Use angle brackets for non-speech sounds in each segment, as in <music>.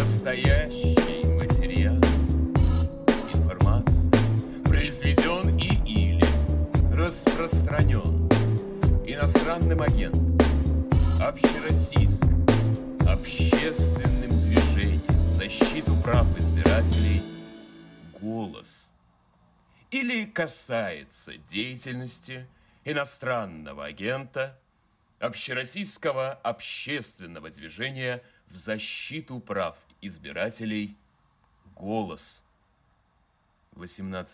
Настоящий материал. Информация произведен и или распространен иностранным агентом, общероссийским, общественным движением в защиту прав избирателей «Голос» или касается деятельности иностранного агента общероссийского общественного движения в защиту прав избирателей «Голос» 18+.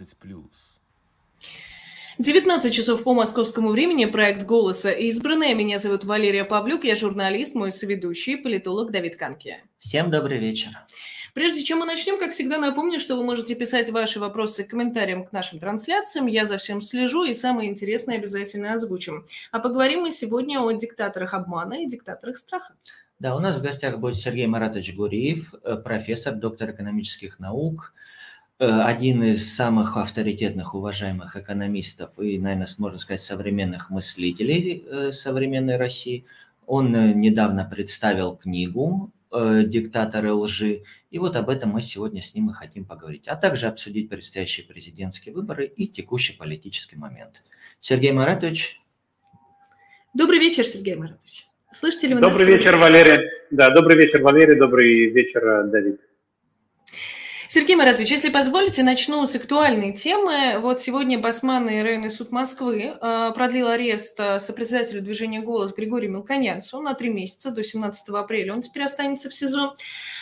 19 часов по московскому времени. Проект «Голоса» избранные. Меня зовут Валерия Павлюк. Я журналист, мой соведущий, политолог Давид Канки. Всем добрый вечер. Прежде чем мы начнем, как всегда, напомню, что вы можете писать ваши вопросы к комментариям к нашим трансляциям. Я за всем слежу и самое интересное обязательно озвучим. А поговорим мы сегодня о диктаторах обмана и диктаторах страха. Да, у нас в гостях будет Сергей Маратович Гуриев, э, профессор, доктор экономических наук, э, один из самых авторитетных, уважаемых экономистов и, наверное, можно сказать, современных мыслителей э, современной России. Он недавно представил книгу «Диктаторы лжи», и вот об этом мы сегодня с ним и хотим поговорить, а также обсудить предстоящие президентские выборы и текущий политический момент. Сергей Маратович. Добрый вечер, Сергей Маратович. Слышите ли вы Добрый нас? вечер, Валерия. Да, добрый вечер, Валерий. Добрый вечер, Давид. Сергей Маратович, если позволите, начну с актуальной темы. Вот сегодня Басманный районный суд Москвы э, продлил арест э, сопредседателю движения «Голос» Григорию Мелконянцу на три месяца, до 17 апреля. Он теперь останется в СИЗО.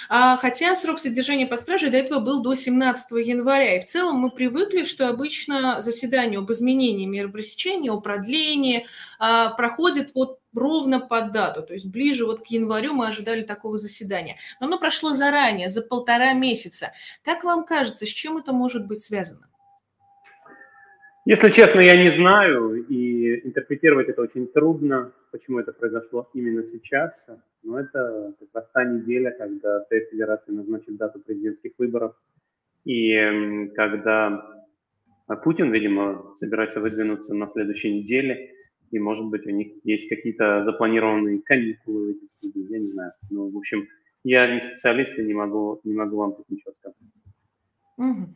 А, хотя срок содержания под стражей до этого был до 17 января. И в целом мы привыкли, что обычно заседание об изменении меры пресечения, о продлении а, проходит вот ровно под дату, то есть ближе вот к январю мы ожидали такого заседания. Но оно прошло заранее, за полтора месяца. Как вам кажется, с чем это может быть связано? Если честно, я не знаю, и интерпретировать это очень трудно, почему это произошло именно сейчас. Но это как раз та неделя, когда Совет Федерации назначит дату президентских выборов, и когда Путин, видимо, собирается выдвинуться на следующей неделе, и, может быть, у них есть какие-то запланированные каникулы в этих студиях, я не знаю. Ну, в общем, я не специалист и не могу, не могу вам тут ничего сказать. Угу.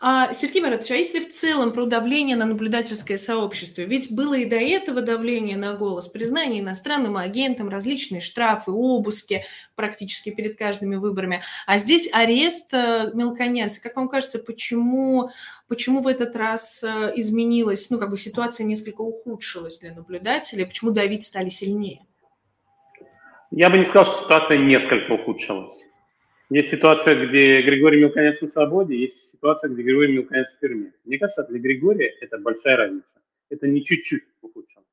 А, Сергей Маратович, а если в целом про давление на наблюдательское сообщество? Ведь было и до этого давление на голос, признание иностранным агентам, различные штрафы, обыски практически перед каждыми выборами. А здесь арест э, мелконянца. Как вам кажется, почему, почему в этот раз э, изменилась, ну, как бы ситуация несколько ухудшилась для наблюдателей, почему давить стали сильнее? Я бы не сказал, что ситуация несколько ухудшилась. Есть ситуация, где Григорий Мелконец на свободе, есть ситуация, где Григорий Мелконец в тюрьме. Мне кажется, для Григория это большая разница. Это не чуть-чуть ухудшилось.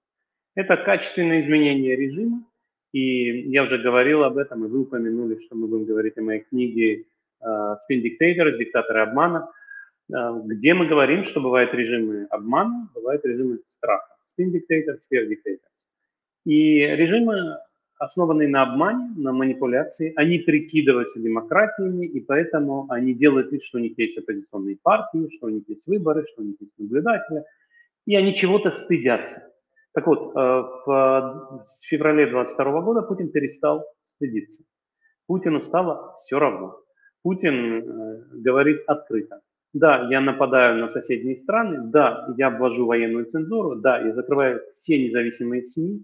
Это качественное изменение режима, и я уже говорил об этом, и вы упомянули, что мы будем говорить о моей книге uh, «Spin Dictators. Диктаторы обмана», uh, где мы говорим, что бывают режимы обмана, бывают режимы страха. Spin Dictators, Fear Dictators. И режимы основанные на обмане, на манипуляции. Они прикидываются демократиями, и поэтому они делают вид, что у них есть оппозиционные партии, что у них есть выборы, что у них есть наблюдатели, и они чего-то стыдятся. Так вот, э, в феврале 2022 года Путин перестал стыдиться. Путину стало все равно. Путин э, говорит открыто. Да, я нападаю на соседние страны, да, я ввожу военную цензуру, да, я закрываю все независимые СМИ,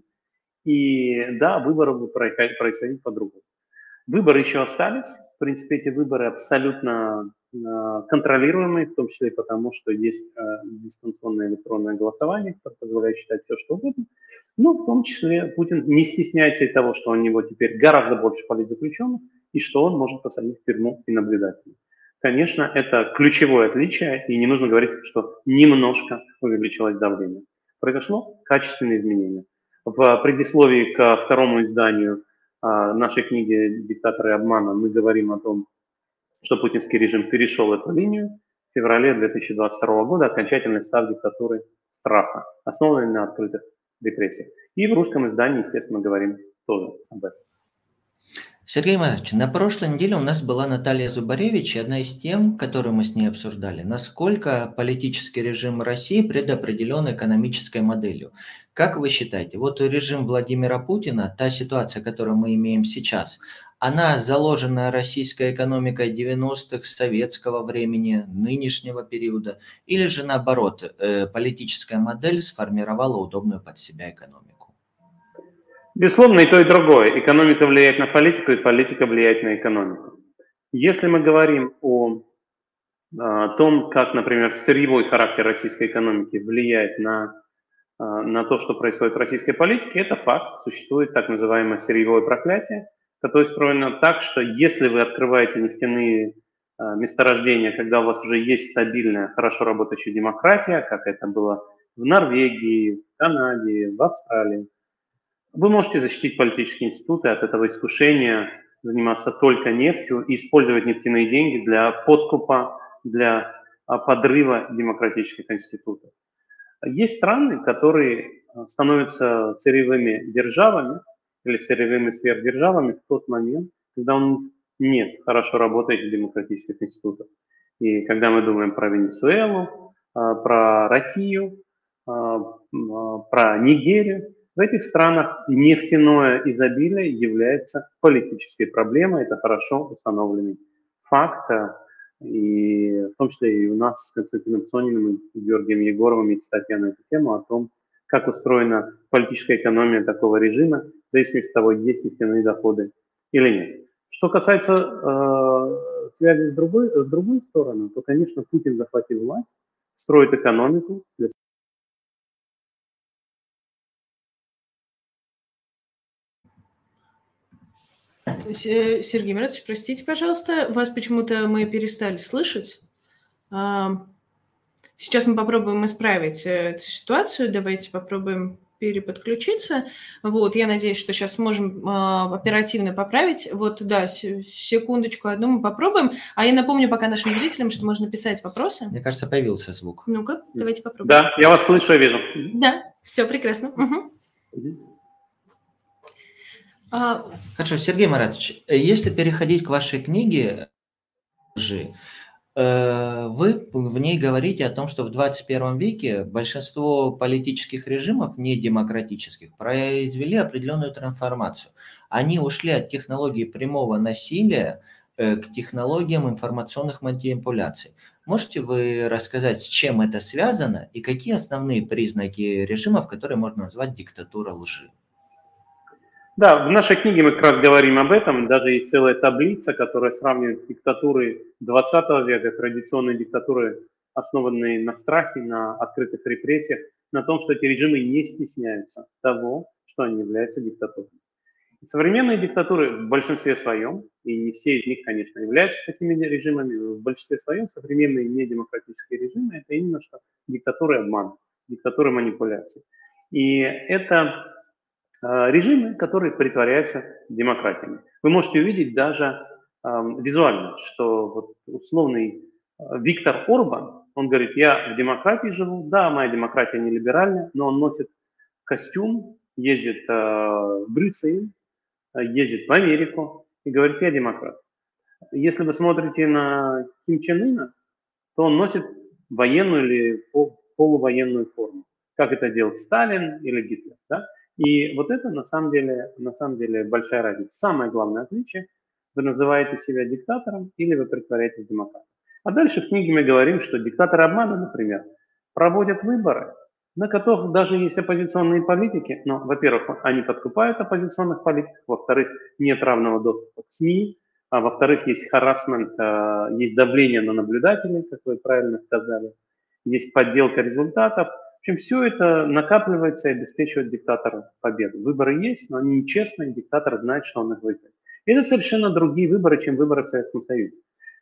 и да, выборы будут происходить по-другому. Выборы еще остались. В принципе, эти выборы абсолютно а, контролируемые, в том числе потому, что есть а, дистанционное электронное голосование, которое позволяет считать все, что угодно. Но в том числе Путин не стесняется и того, что у него теперь гораздо больше политзаключенных, и что он может посадить в тюрьму и наблюдателей. Конечно, это ключевое отличие, и не нужно говорить, что немножко увеличилось давление. Произошло качественное изменение. В предисловии к второму изданию а, нашей книги «Диктаторы обмана» мы говорим о том, что путинский режим перешел эту линию в феврале 2022 года, окончательно став диктатурой страха, основанной на открытых репрессиях. И в русском издании, естественно, говорим тоже об этом. Сергей Иванович, на прошлой неделе у нас была Наталья Зубаревич, и одна из тем, которую мы с ней обсуждали, насколько политический режим России предопределен экономической моделью. Как вы считаете, вот режим Владимира Путина, та ситуация, которую мы имеем сейчас, она заложена российской экономикой 90-х, советского времени, нынешнего периода, или же наоборот, э, политическая модель сформировала удобную под себя экономику? Безусловно, и то, и другое. Экономика влияет на политику, и политика влияет на экономику. Если мы говорим о, о том, как, например, сырьевой характер российской экономики влияет на, на то, что происходит в российской политике, это факт. Существует так называемое сырьевое проклятие – которая устроена так, что если вы открываете нефтяные а, месторождения, когда у вас уже есть стабильная, хорошо работающая демократия, как это было в Норвегии, в Канаде, в Австралии, вы можете защитить политические институты от этого искушения заниматься только нефтью и использовать нефтяные деньги для подкупа, для а, подрыва демократических институтов. Есть страны, которые а, становятся сырьевыми державами, или сырьевыми сверхдержавами в тот момент, когда он нет хорошо работающих демократических институтов. И когда мы думаем про Венесуэлу, а, про Россию, а, про Нигерию, в этих странах нефтяное изобилие является политической проблемой, это хорошо установленный факт. И в том числе и у нас с Константином Сониным и Георгием Егоровым есть статья на эту тему о том, как устроена политическая экономия такого режима, в зависимости от того, есть нефтяные доходы или нет. Что касается э, связи с другой, с другой стороной, то, конечно, Путин, захватив власть, строит экономику для Сергей Маратович, простите, пожалуйста, вас почему-то мы перестали слышать. Сейчас мы попробуем исправить э, эту ситуацию. Давайте попробуем переподключиться. Вот, я надеюсь, что сейчас сможем э, оперативно поправить. Вот, да, секундочку одну мы попробуем. А я напомню пока нашим зрителям, что можно писать вопросы. Мне кажется, появился звук. Ну-ка, давайте попробуем. Да, я вас слышу и вижу. Да, все прекрасно. Угу. Хорошо, Сергей Маратович, если переходить к вашей книге «Лжи», Э, вы в ней говорите о том, что в 21 веке большинство политических режимов, не демократических, произвели определенную трансформацию. Они ушли от технологии прямого насилия э, к технологиям информационных манипуляций. Можете вы рассказать, с чем это связано и какие основные признаки режимов, которые можно назвать диктатура лжи? Да, в нашей книге мы как раз говорим об этом. Даже есть целая таблица, которая сравнивает диктатуры 20 века, традиционные диктатуры, основанные на страхе, на открытых репрессиях, на том, что эти режимы не стесняются того, что они являются диктатурами. Современные диктатуры в большинстве своем, и не все из них, конечно, являются такими режимами, в большинстве своем современные недемократические режимы – это именно что диктатуры обмана, диктатуры манипуляции. И это режимы, которые притворяются демократиями. Вы можете увидеть даже э, визуально, что вот условный э, Виктор Орбан, он говорит, я в демократии живу, да, моя демократия не либеральная, но он носит костюм, ездит э, в Брюссель, ездит в Америку и говорит, я демократ. Если вы смотрите на Ким Чен Ына, то он носит военную или полувоенную форму. Как это делал Сталин или Гитлер. Да? И вот это на самом деле, на самом деле большая разница. Самое главное отличие – вы называете себя диктатором или вы притворяетесь демократом. А дальше в книге мы говорим, что диктаторы обмана, например, проводят выборы, на которых даже есть оппозиционные политики, но, во-первых, они подкупают оппозиционных политиков, во-вторых, нет равного доступа к СМИ, а во-вторых, есть харасмент, а, есть давление на наблюдателей, как вы правильно сказали, есть подделка результатов – общем, все это накапливается и обеспечивает диктатору победу. Выборы есть, но они нечестные, диктатор знает, что он их выиграет. Это совершенно другие выборы, чем выборы в Советском Союзе.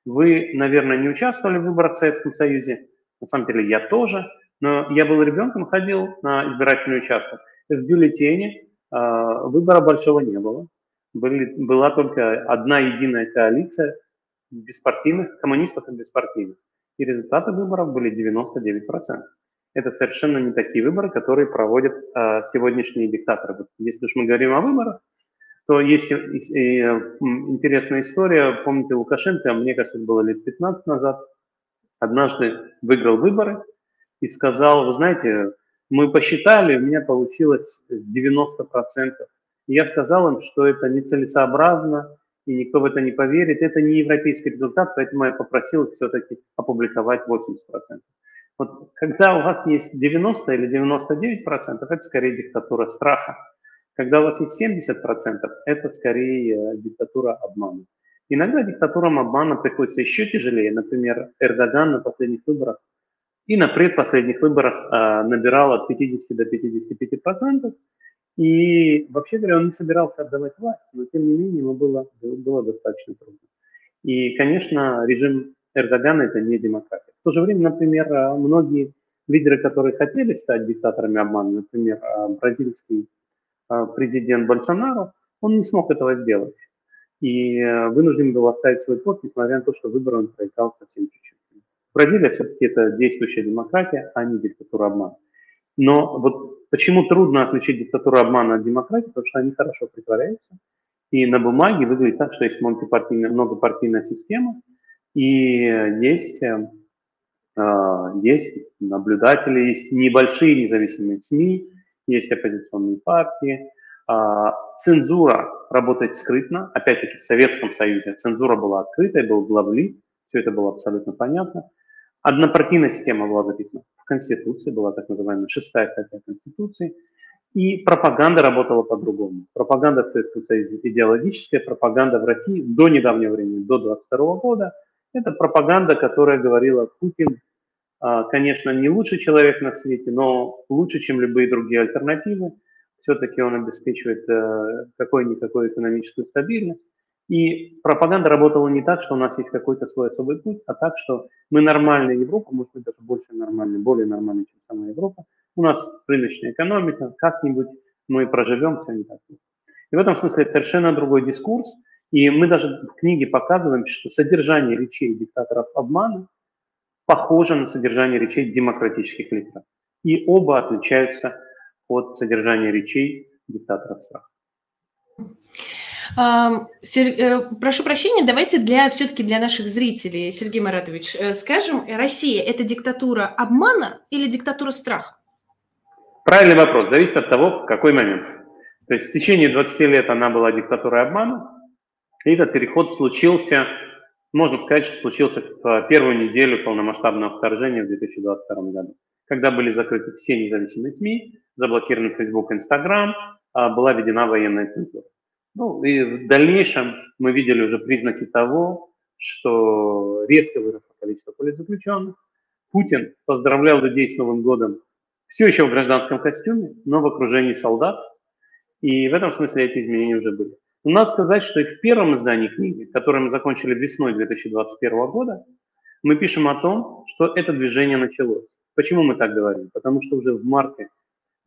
Вы, наверное, не участвовали в выборах в Советском Союзе. На самом деле я тоже. Но я был ребенком, ходил на избирательный участок. В бюллетене э, выбора большого не было. Были, была только одна единая коалиция беспартийных, коммунистов и беспартийных. И результаты выборов были 99% это совершенно не такие выборы, которые проводят э, сегодняшние диктаторы. Вот если уж мы говорим о выборах, то есть и, и, интересная история. Помните, Лукашенко, мне кажется, это было лет 15 назад, однажды выиграл выборы и сказал, вы знаете, мы посчитали, у меня получилось 90%. И я сказал им, что это нецелесообразно, и никто в это не поверит. Это не европейский результат, поэтому я попросил их все-таки опубликовать 80%. Вот когда у вас есть 90 или 99 процентов, это скорее диктатура страха. Когда у вас есть 70 процентов, это скорее э, диктатура обмана. Иногда диктатурам обмана приходится еще тяжелее. Например, Эрдоган на последних выборах и на предпоследних выборах э, набирал от 50 до 55 процентов. И вообще говоря, он не собирался отдавать власть, но тем не менее ему было, было достаточно трудно. И, конечно, режим Эрдогана – это не демократия. В то же время, например, э, многие лидеры, которые хотели стать диктаторами обмана, например, э, бразильский э, президент Больсонару, он не смог этого сделать. И вынужден был оставить свой пост, несмотря на то, что выборы он проиграл совсем чуть-чуть. Бразилия все-таки это действующая демократия, а не диктатура обмана. Но вот почему трудно отличить диктатуру обмана от демократии? Потому что они хорошо притворяются. И на бумаге выглядит так, что есть многопартийная, многопартийная система, и есть, э, а, есть наблюдатели, есть небольшие независимые СМИ, есть оппозиционные партии. А, цензура работает скрытно. Опять-таки в Советском Союзе цензура была открытой, был главлит, все это было абсолютно понятно. Однопартийная система была записана в Конституции, была так называемая шестая статья Конституции, и пропаганда работала по-другому. Пропаганда в Советском Союзе идеологическая, пропаганда в России до недавнего времени, до 22 года, это пропаганда, которая говорила, Путин, а, конечно, не лучший человек на свете, но лучше, чем любые другие альтернативы. Все-таки он обеспечивает э, какой-никакой экономическую стабильность. И пропаганда работала не так, что у нас есть какой-то свой особый путь, а так, что мы нормальная Европа, может быть, даже больше нормальная, более нормальная, чем сама Европа. У нас рыночная экономика, как-нибудь мы проживем, все не так. И в этом смысле это совершенно другой дискурс. И мы даже в книге показываем, что содержание речей диктаторов обмана похоже на содержание речей демократических лидеров. И оба отличаются от содержания речей диктаторов страха. Э, прошу прощения, давайте для все-таки для наших зрителей, Сергей Маратович, э, скажем, Россия – это диктатура обмана или диктатура страха? Правильный вопрос. Зависит от того, в какой момент. То есть в течение 20 лет она была диктатурой обмана, и этот переход случился, можно сказать, что случился в первую неделю полномасштабного вторжения в 2022 году, когда были закрыты все независимые СМИ, заблокированы Facebook Instagram, а была введена военная цензура. Ну и в дальнейшем мы видели уже признаки того, что резко выросло количество политзаключенных. Путин поздравлял людей с Новым годом все еще в гражданском костюме, но в окружении солдат. И в этом смысле эти изменения уже были. Но надо сказать, что и в первом издании книги, которое мы закончили весной 2021 года, мы пишем о том, что это движение началось. Почему мы так говорим? Потому что уже в марте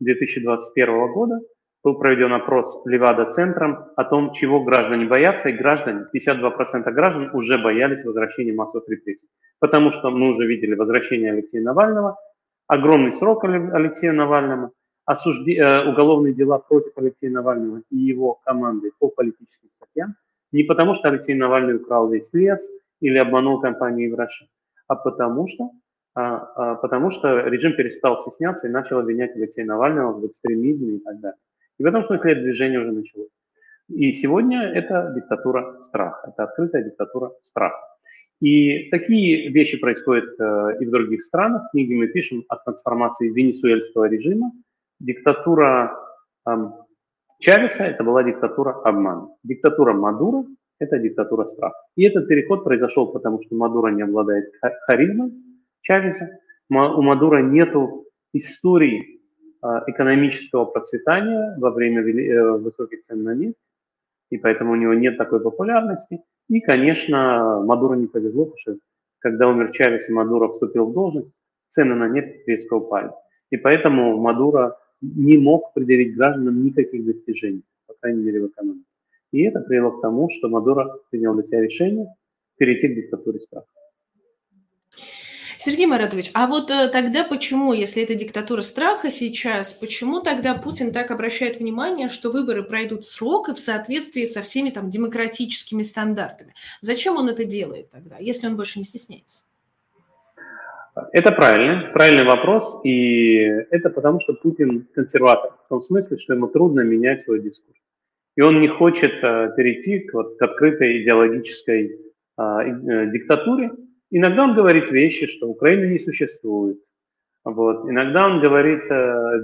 2021 года был проведен опрос Левада-центром о том, чего граждане боятся, и граждане, 52% граждан уже боялись возвращения массовых репрессий. Потому что мы уже видели возвращение Алексея Навального, огромный срок Алексею Навальному, осужди, э, уголовные дела против Алексея Навального и его команды по политическим статьям, не потому что Алексей Навальный украл весь лес или обманул компанию Евроша, а потому что а, а, потому что режим перестал стесняться и начал обвинять Алексея Навального в экстремизме и так далее. И в этом смысле это движение уже началось. И сегодня это диктатура страха, это открытая диктатура страха. И такие вещи происходят э, и в других странах. В книге мы пишем о трансформации венесуэльского режима. Диктатура э, Чавеса – это была диктатура обмана. Диктатура Мадура – это диктатура страха. И этот переход произошел потому, что Мадура не обладает харизмой Чавеса. У Мадура нет истории а, экономического процветания во время э, высоких цен на нефть, и поэтому у него нет такой популярности. И, конечно, Мадуро не повезло, потому что когда умер Чавес и Мадуро вступил в должность, цены на нефть резко упали. И поэтому Мадуро не мог предъявить гражданам никаких достижений, по крайней мере, в экономике. И это привело к тому, что Мадуро принял для себя решение перейти к диктатуре страха. Сергей Маратович, а вот э, тогда почему, если это диктатура страха сейчас, почему тогда Путин так обращает внимание, что выборы пройдут срок и в соответствии со всеми там демократическими стандартами? Зачем он это делает тогда, если он больше не стесняется? Это правильно, правильный вопрос, и это потому, что Путин консерватор, в том смысле, что ему трудно менять свой дискурс. И он не хочет перейти к, вот, к открытой идеологической диктатуре. Иногда он говорит вещи, что Украины не существует. Вот. Иногда он говорит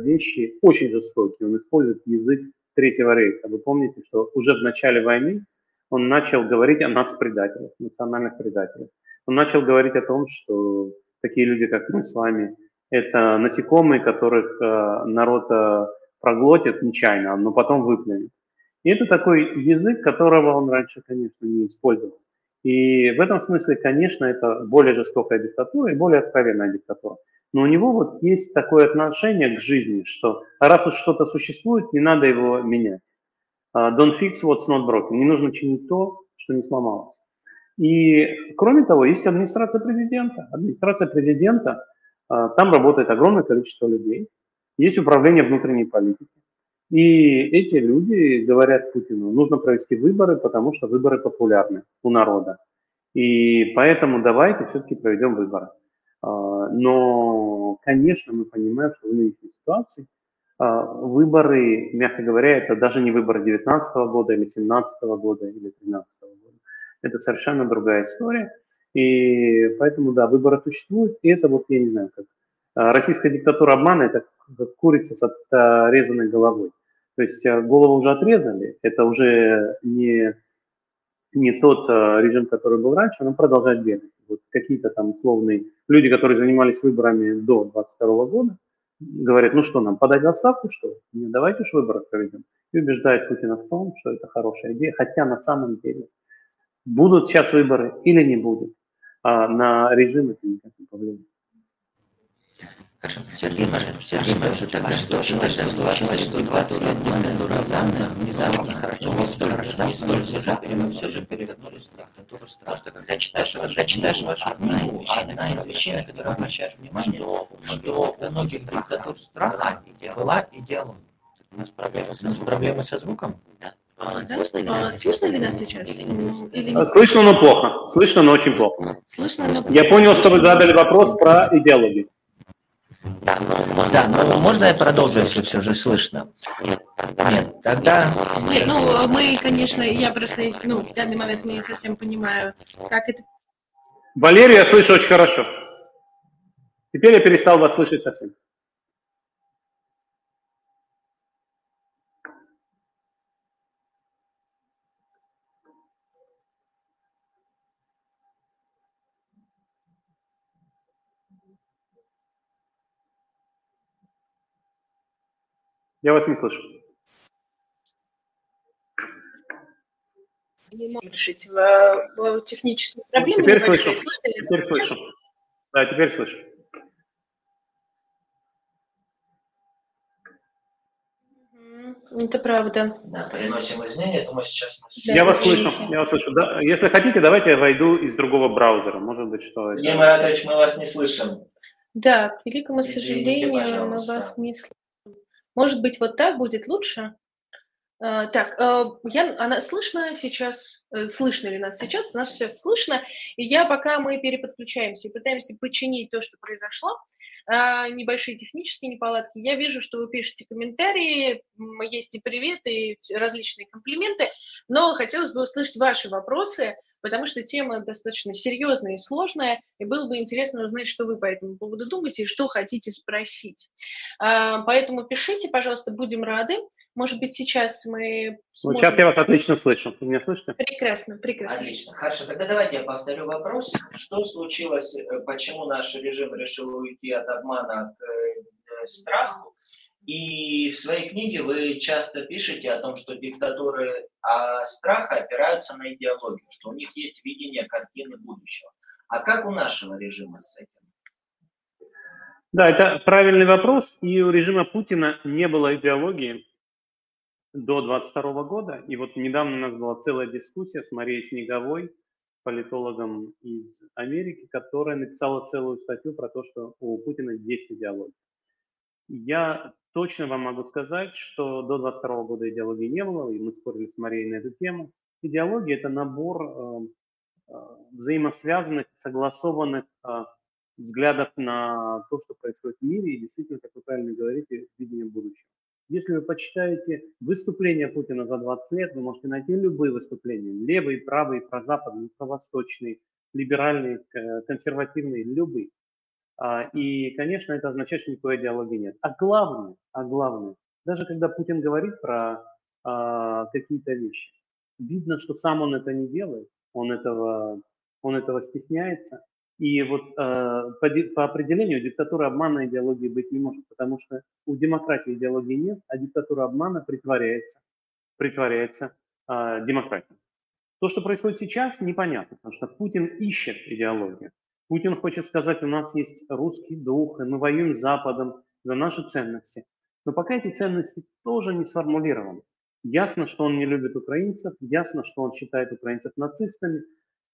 вещи очень жестокие. Он использует язык Третьего рейха. Вы помните, что уже в начале войны он начал говорить о нацпредателях, национальных предателях. Он начал говорить о том, что такие люди, как мы с вами, это насекомые, которых э, народ э, проглотит нечаянно, но потом выплюнет. И это такой язык, которого он раньше, конечно, не использовал. И в этом смысле, конечно, это более жестокая диктатура и более откровенная диктатура. Но у него вот есть такое отношение к жизни, что раз уж что-то существует, не надо его менять. А, don't fix what's not broken. Не нужно чинить то, что не сломалось. И кроме того, есть администрация президента. Администрация президента, а, там работает огромное количество людей. Есть управление внутренней политики. И эти люди говорят Путину, нужно провести выборы, потому что выборы популярны у народа. И поэтому давайте все-таки проведем выборы. А, но, конечно, мы понимаем, что в нынешней ситуации а, выборы, мягко говоря, это даже не выборы 2019 года или 2017 года или 2013 года. Это совершенно другая история. И поэтому, да, выборы существуют. И это вот, я не знаю, как а, российская диктатура обмана, это как курица с отрезанной головой. То есть голову уже отрезали, это уже не, не тот режим, который был раньше, он продолжает бегать вот какие-то там условные люди, которые занимались выборами до 22 года, говорят, ну что нам, подать в отставку, что ли? Не, давайте уж выборы проведем. И убеждают Путина в том, что это хорошая идея, хотя на самом деле будут сейчас выборы или не будут, а на режим это никак не повлияет. Хорошо. Сергей Сергей Маркович, тогда что случилось, что 20 лет диктатура внезапно, внезапно, хорошо, не столь, не столь внезапно, мы все же перевернули страх, который страх, что когда читаешь, когда читаешь ваши одна из вещей, одна из вещей, на которые обращаешь внимание, что для многих диктатур страха была идеология. У нас проблемы, у нас проблемы со звуком? Да. А, слышно, ли нас? слышно ли нас сейчас? Или не слышно, но плохо. Слышно, но очень плохо. Слышно, но Я понял, что вы задали вопрос про идеологию. Да, но, да, но можно я продолжу, если все же слышно? Нет, тогда... Нет, ну, мы, конечно, я просто, ну, в данный момент не совсем понимаю, как это... Валерию я слышу очень хорошо. Теперь я перестал вас слышать совсем. Я вас не слышу. Не можем решить в, технические проблемы. Теперь слышу. Теперь слышу. Да, теперь слышу. Это правда. Да, переносим изменения, думаю, сейчас мы... Да, я вас слышу, я вас слышу. Да, если хотите, давайте я войду из другого браузера. Может быть, что... Илья Маратович, мы вас не слышим. Да, к великому Извините, сожалению, мы вас не слышим. Может быть, вот так будет лучше? Uh, так, uh, я, она слышно сейчас, uh, слышно ли нас сейчас? Нас сейчас слышно, и я, пока мы переподключаемся пытаемся починить то, что произошло, небольшие технические неполадки, я вижу, что вы пишете комментарии, есть и привет, и различные комплименты, но хотелось бы услышать ваши вопросы, потому что тема достаточно серьезная и сложная, и было бы интересно узнать, что вы по этому поводу думаете и что хотите спросить. А, поэтому пишите, пожалуйста, будем рады. Может быть, сейчас мы сможем... сейчас я вас отлично слышу. Вы меня слышите? Прекрасно, прекрасно. Отлично. Хорошо, тогда давайте я повторю вопрос. Что случилось, э, почему наш режим решил уйти от обмана к э, страху? И в своей книге вы часто пишете о том, что диктатуры а страха опираются на идеологию, что у них есть видение картины будущего. А как у нашего режима с этим? Да, это правильный вопрос. И у режима Путина не было идеологии до 22 года. И вот недавно у нас была целая дискуссия с Марией Снеговой, политологом из Америки, которая написала целую статью про то, что у Путина есть идеология. Я точно вам могу сказать, что до 22 года идеологии не было, и мы спорили с Марией на эту тему. Идеология – это набор э, э, взаимосвязанных, согласованных э, взглядов на то, что происходит в мире, и действительно, как вы правильно говорите, видение будущего. Если вы почитаете выступления Путина за 20 лет, вы можете найти любые выступления, левые, правые, прозападные, провосточные, либеральные, консервативные, любые. А, и, конечно, это означает, что никакой идеологии нет. А главное, а главное, даже когда Путин говорит про а, какие-то вещи, видно, что сам он это не делает, он этого, он этого стесняется. И вот э, по, по определению диктатура обмана идеологии быть не может, потому что у демократии идеологии нет, а диктатура обмана притворяется, притворяется э, демократией. То, что происходит сейчас, непонятно, потому что Путин ищет идеологию. Путин хочет сказать, у нас есть русский дух, и мы воюем с Западом за наши ценности. Но пока эти ценности тоже не сформулированы. Ясно, что он не любит украинцев, ясно, что он считает украинцев нацистами,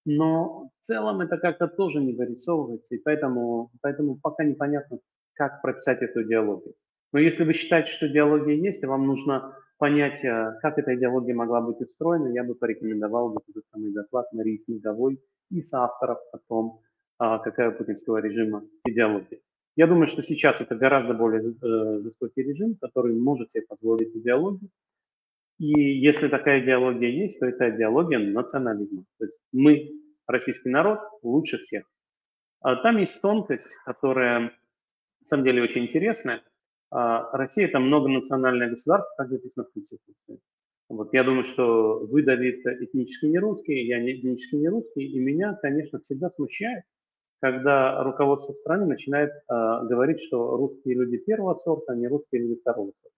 но в целом это как-то тоже не вырисовывается, и поэтому, поэтому пока непонятно, как прописать эту идеологию. Но если вы считаете, что идеология есть, и вам нужно понять, э, как эта идеология могла быть устроена, я бы порекомендовал этот самый доклад Марии Снеговой и соавторов о том, какая у путинского режима идеология. Я думаю, что сейчас это гораздо более э, жестокий режим, который может себе позволить идеологию. И если такая идеология есть, то это идеология национализма. То есть мы, российский народ, лучше всех. А там есть тонкость, которая на самом деле очень интересная. А Россия это многонациональное государство, как записано в Конституции. Вот я думаю, что вы, Давид, этнически не русский, я не этнически не русский, и меня, конечно, всегда смущает, когда руководство страны начинает э, говорить, что русские люди первого сорта, а не русские люди второго сорта.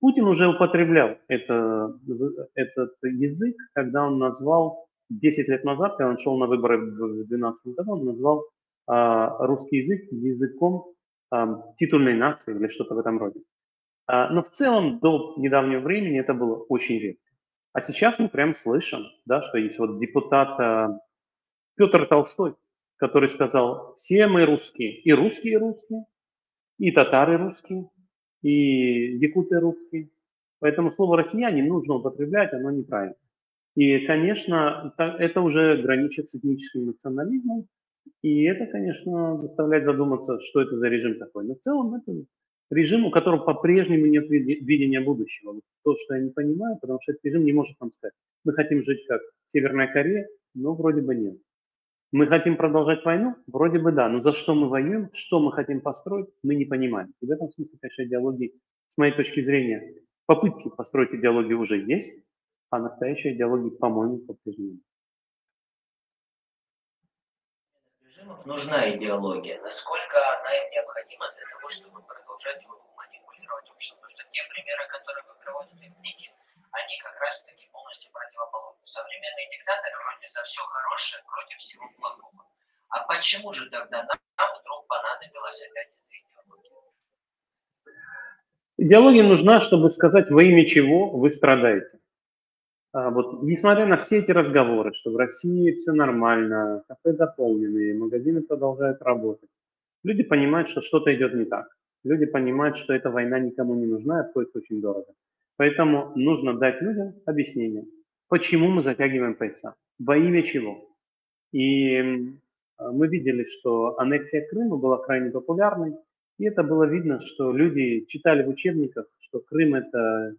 Путин уже употреблял это, этот язык, когда он назвал 10 лет назад, когда он шел на выборы в 2012 году, он назвал э, русский язык языком э, титульной нации или что-то в этом роде. Э, но в целом до недавнего времени это было очень редко. А сейчас мы прям слышим, да, что есть вот депутат э, Петр Толстой, который сказал, все мы русские, и русские русские, и татары русские, и якуты русские. Поэтому слово «россияне» нужно употреблять, оно неправильно. И, конечно, это уже граничит с этническим национализмом, и это, конечно, заставляет задуматься, что это за режим такой. Но в целом это режим, у которого по-прежнему нет видения будущего. То, что я не понимаю, потому что этот режим не может нам сказать, мы хотим жить как Северная Корея, но вроде бы нет. Мы хотим продолжать войну? Вроде бы да, но за что мы воюем, что мы хотим построить, мы не понимаем. И в этом смысле, конечно, идеологии, с моей точки зрения, попытки построить идеологию уже есть, а настоящая идеология, по-моему, по-прежнему. Нужна идеология. Насколько она им необходима для того, чтобы продолжать манипулировать обществом? Потому что те примеры, которые вы приводите в книге, они как раз-таки полностью противоположны. Современные диктаторы вроде за все хорошее против всего плохого. А почему же тогда нам, вдруг понадобилась опять эта идеология? Идеология нужна, чтобы сказать, во имя чего вы страдаете. А вот, несмотря на все эти разговоры, что в России все нормально, кафе заполнены, магазины продолжают работать, люди понимают, что что-то идет не так. Люди понимают, что эта война никому не нужна и обходится очень дорого. Поэтому нужно дать людям объяснение, почему мы затягиваем пояса, во имя чего. И мы видели, что аннексия Крыма была крайне популярной, и это было видно, что люди читали в учебниках, что Крым – это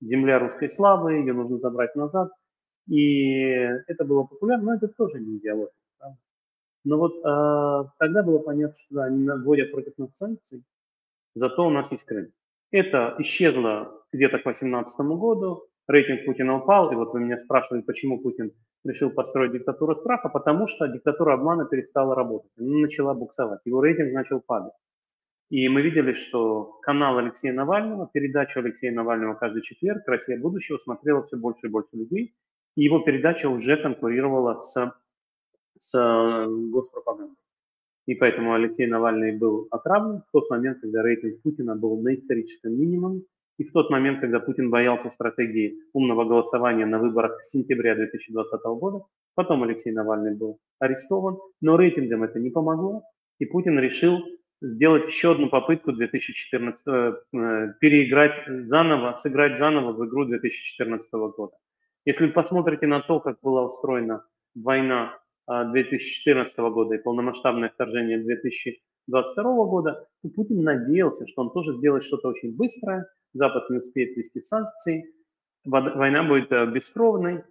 земля русской славы, ее нужно забрать назад. И это было популярно, но это тоже не идеология. Правда? Но вот э, тогда было понятно, что да, они вводят против нас санкции, зато у нас есть Крым. Это исчезло где-то к 2018 году, рейтинг Путина упал, и вот вы меня спрашивали, почему Путин решил построить диктатуру страха, потому что диктатура обмана перестала работать, она начала буксовать, его рейтинг начал падать. И мы видели, что канал Алексея Навального, передачу Алексея Навального каждый четверг «Россия будущего» смотрело все больше и больше людей, и его передача уже конкурировала с, с госпропагандой. И поэтому Алексей Навальный был отравлен в тот момент, когда рейтинг Путина был на историческом минимуме, и в тот момент, когда Путин боялся стратегии умного голосования на выборах сентября 2020 года, потом Алексей Навальный был арестован, но рейтингам это не помогло, и Путин решил сделать еще одну попытку 2014, э, э, переиграть заново, сыграть заново в игру 2014 года. Если вы посмотрите на то, как была устроена война 2014 а, года и полномасштабное вторжение 2022 года, то Путин надеялся, что он тоже сделает что-то очень быстрое, Запад не успеет ввести санкции, война будет бескровной,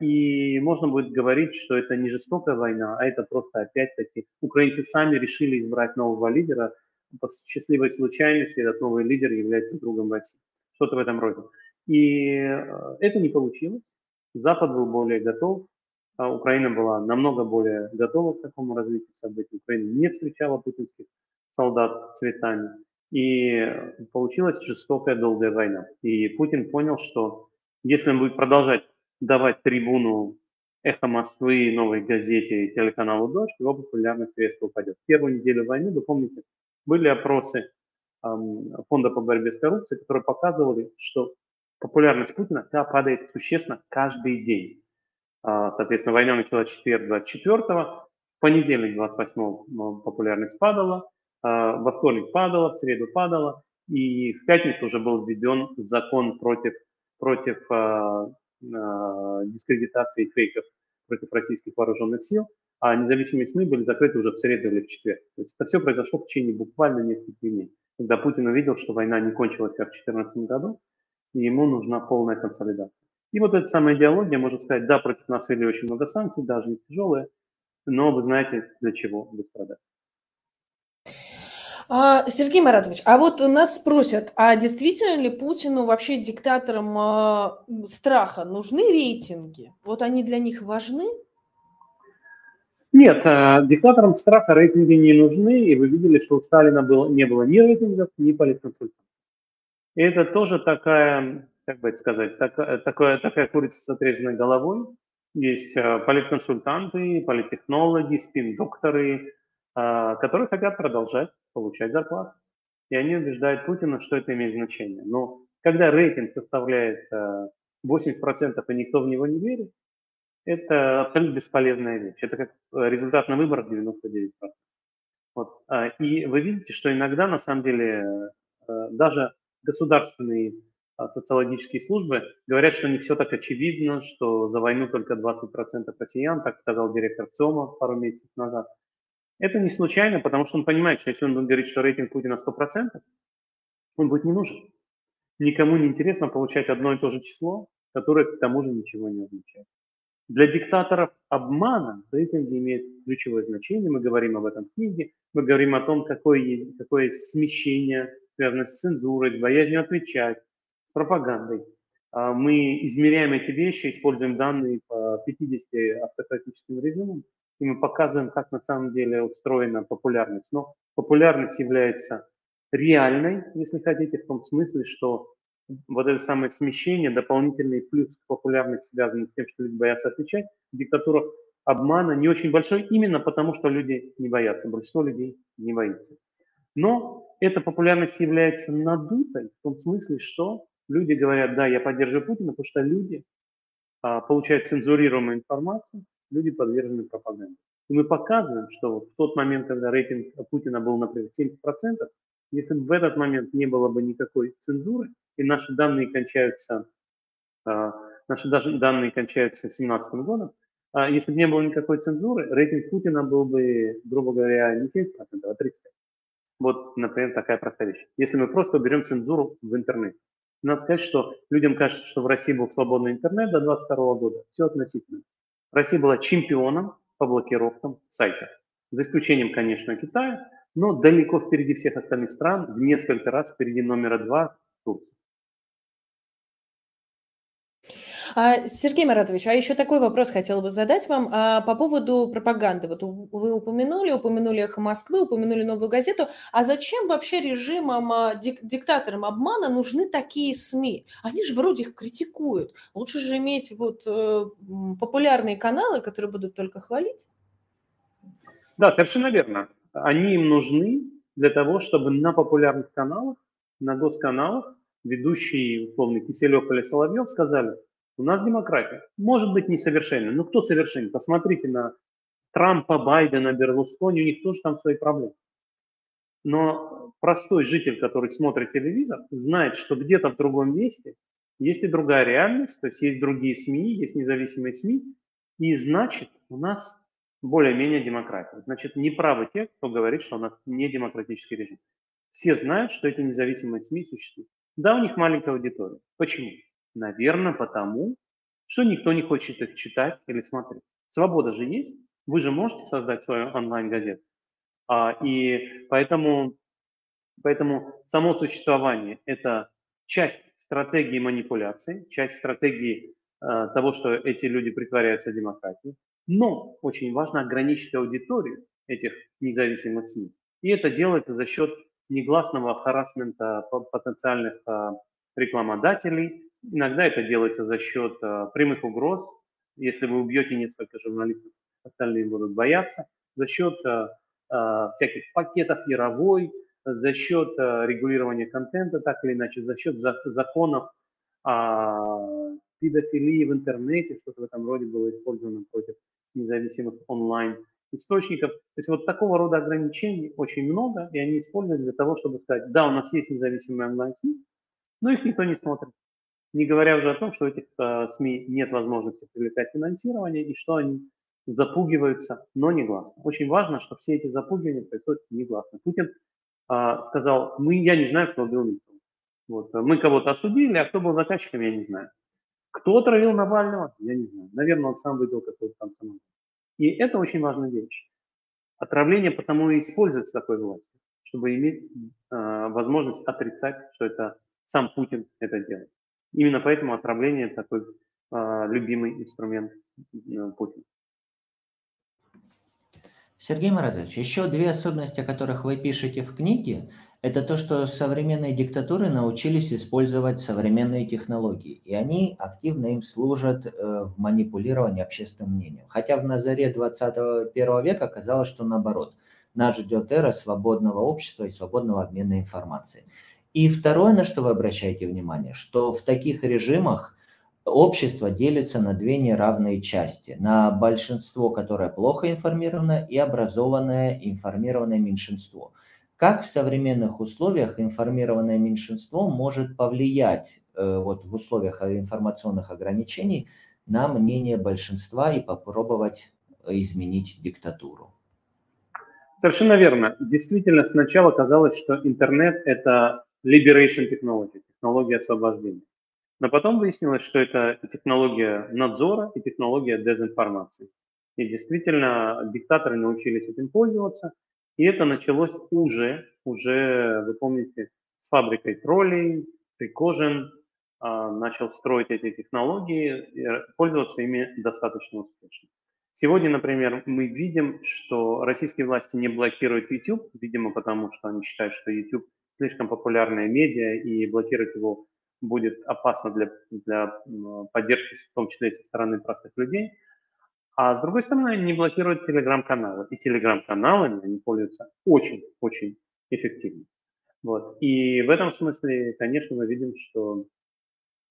и можно будет говорить, что это не жестокая война, а это просто опять-таки украинцы сами решили избрать нового лидера. По счастливой случайности этот новый лидер является другом России. Что-то в этом роде. И это не получилось. Запад был более готов, а Украина была намного более готова к такому развитию событий. Украина не встречала путинских солдат цветами. И получилась жестокая долгая война. И Путин понял, что если он будет продолжать давать трибуну «Эхо Москвы», «Новой газете» и телеканалу «Дождь», его популярность резко упадет. В первую неделю войны, вы помните, были опросы Фонда по борьбе с коррупцией, которые показывали, что популярность Путина да, падает существенно каждый день. А, соответственно, война началась четверг 24-го, в понедельник 28-го популярность падала, а, во вторник падала, в среду падала, и в пятницу уже был введен закон против, против а, дискредитации фейков против российских вооруженных сил, а независимые СМИ были закрыты уже в среду или в четверг. То есть это все произошло в течение буквально нескольких дней, когда Путин увидел, что война не кончилась как в 2014 году, и ему нужна полная консолидация. И вот эта самая идеология, можно сказать, да, против нас ввели очень много санкций, даже не тяжелые, но вы знаете, для чего вы страдаете. А, Сергей Маратович, а вот нас спросят, а действительно ли Путину, вообще диктаторам а, страха, нужны рейтинги? Вот они для них важны? Нет, а, диктаторам страха рейтинги не нужны, и вы видели, что у Сталина было, не было ни рейтингов, ни политконсультантов. И это тоже такая как бы это сказать, так, э, такое, такая курица с отрезанной головой. Есть э, политконсультанты, политтехнологи, спин-докторы, э, которые хотят продолжать получать зарплату. И они убеждают Путина, что это имеет значение. Но когда рейтинг составляет 80% и никто в него не верит, это абсолютно бесполезная вещь. Это как результат на выборах 99%. Вот. А, и вы видите, что иногда, на самом деле, даже государственные а, социологические службы говорят, что не все так очевидно, что за войну только 20% россиян, так сказал директор ЦОМа пару месяцев назад. Это не случайно, потому что он понимает, что если он будет говорить, что рейтинг Путина 100%, он будет не нужен. Никому не интересно получать одно и то же число, которое к тому же ничего не означает. Для диктаторов обмана рейтинги имеют ключевое значение. Мы говорим об этом в книге. Мы говорим о том, какое, какое смещение связано с цензурой, с боязнью отвечать, пропагандой. А, мы измеряем эти вещи, используем данные по 50 автократическим режимам, и мы показываем, как на самом деле устроена популярность. Но популярность является реальной, если хотите, в том смысле, что вот это самое смещение, дополнительный плюс популярности, связанный с тем, что люди боятся отвечать, в диктатурах обмана не очень большой, именно потому что люди не боятся, большинство людей не боится. Но эта популярность является надутой в том смысле, что Люди говорят, да, я поддерживаю Путина, потому что люди а, получают цензурируемую информацию, люди подвержены пропаганде. И мы показываем, что вот в тот момент, когда рейтинг Путина был, например, 70%, если бы в этот момент не было бы никакой цензуры, и наши данные кончаются, а, наши данные кончаются 2017 годом, а если бы не было никакой цензуры, рейтинг Путина был бы, грубо говоря, не 70%, а 30%. Вот, например, такая простая вещь. Если мы просто берем цензуру в интернете, надо сказать, что людям кажется, что в России был свободный интернет до 2022 года. Все относительно. Россия была чемпионом по блокировкам сайтов. За исключением, конечно, Китая, но далеко впереди всех остальных стран, в несколько раз впереди номера два Турции. Сергей Маратович, а еще такой вопрос хотела бы задать вам а, по поводу пропаганды. Вот вы упомянули, упомянули «Эхо Москвы», упомянули «Новую газету». А зачем вообще режимам, а, дик, диктаторам обмана нужны такие СМИ? Они же вроде их критикуют. Лучше же иметь вот э, популярные каналы, которые будут только хвалить. Да, совершенно верно. Они им нужны для того, чтобы на популярных каналах, на госканалах ведущие, условно, Киселев или Соловьев сказали, у нас демократия. Может быть несовершенна. Но кто совершенен? Посмотрите на Трампа, Байдена, Берлускони, у них тоже там свои проблемы. Но простой житель, который смотрит телевизор, знает, что где-то в другом месте есть и другая реальность, то есть есть другие СМИ, есть независимые СМИ, и значит у нас более-менее демократия. Значит, неправы те, кто говорит, что у нас не демократический режим. Все знают, что эти независимые СМИ существуют. Да, у них маленькая аудитория. Почему? Наверное, потому, что никто не хочет их читать или смотреть. Свобода же есть. Вы же можете создать свою онлайн-газету. А, и поэтому, поэтому само существование – это часть стратегии манипуляции, часть стратегии э, того, что эти люди притворяются демократией. Но очень важно ограничить аудиторию этих независимых СМИ. И это делается за счет негласного харасмента потенциальных э, рекламодателей. Иногда это делается за счет э, прямых угроз. Если вы убьете несколько журналистов, остальные будут бояться. За счет э, э, всяких пакетов яровой, за счет регулирования контента, так или иначе, за счет за, законов о педофилии в интернете, что-то в этом роде было использовано против независимых онлайн источников. То есть вот такого рода ограничений очень много, и они используются для того, чтобы сказать, да, у нас есть независимые онлайн-СМИ, но их никто не смотрит. Не говоря уже о том, что у этих э, СМИ нет возможности привлекать финансирование, и что они запугиваются, но негласно. Очень важно, что все эти запугивания происходят негласно. Путин э, сказал, мы, я не знаю, кто убил Николая. Вот, мы кого-то осудили, а кто был заказчиком, я не знаю. Кто отравил Навального, я не знаю. Наверное, он сам выпил какой-то там самогон. И это очень важная вещь. Отравление потому и используется такой властью, чтобы иметь э, возможность отрицать, что это сам Путин это делает. Именно поэтому отравление такой э, любимый инструмент э, Путина. Сергей Маратович, еще две особенности, о которых вы пишете в книге, это то, что современные диктатуры научились использовать современные технологии, и они активно им служат э, в манипулировании общественным мнением. Хотя в Назаре 21 века казалось, что наоборот, нас ждет эра свободного общества и свободного обмена информацией. И второе, на что вы обращаете внимание, что в таких режимах общество делится на две неравные части. На большинство, которое плохо информировано, и образованное информированное меньшинство – как в современных условиях информированное меньшинство может повлиять э, вот в условиях информационных ограничений на мнение большинства и попробовать изменить диктатуру? Совершенно верно. Действительно, сначала казалось, что интернет – это liberation technology, технология освобождения. Но потом выяснилось, что это технология надзора и технология дезинформации. И действительно, диктаторы научились этим пользоваться – и это началось уже, уже, вы помните, с фабрикой троллей, Прикожин а, начал строить эти технологии, и пользоваться ими достаточно успешно. Сегодня, например, мы видим, что российские власти не блокируют YouTube, видимо, потому что они считают, что YouTube слишком популярная медиа, и блокировать его будет опасно для, для поддержки, в том числе и со стороны простых людей. А с другой стороны, не блокируют телеграм-каналы. И телеграм-каналами они пользуются очень-очень эффективно. Вот. И в этом смысле, конечно, мы видим, что,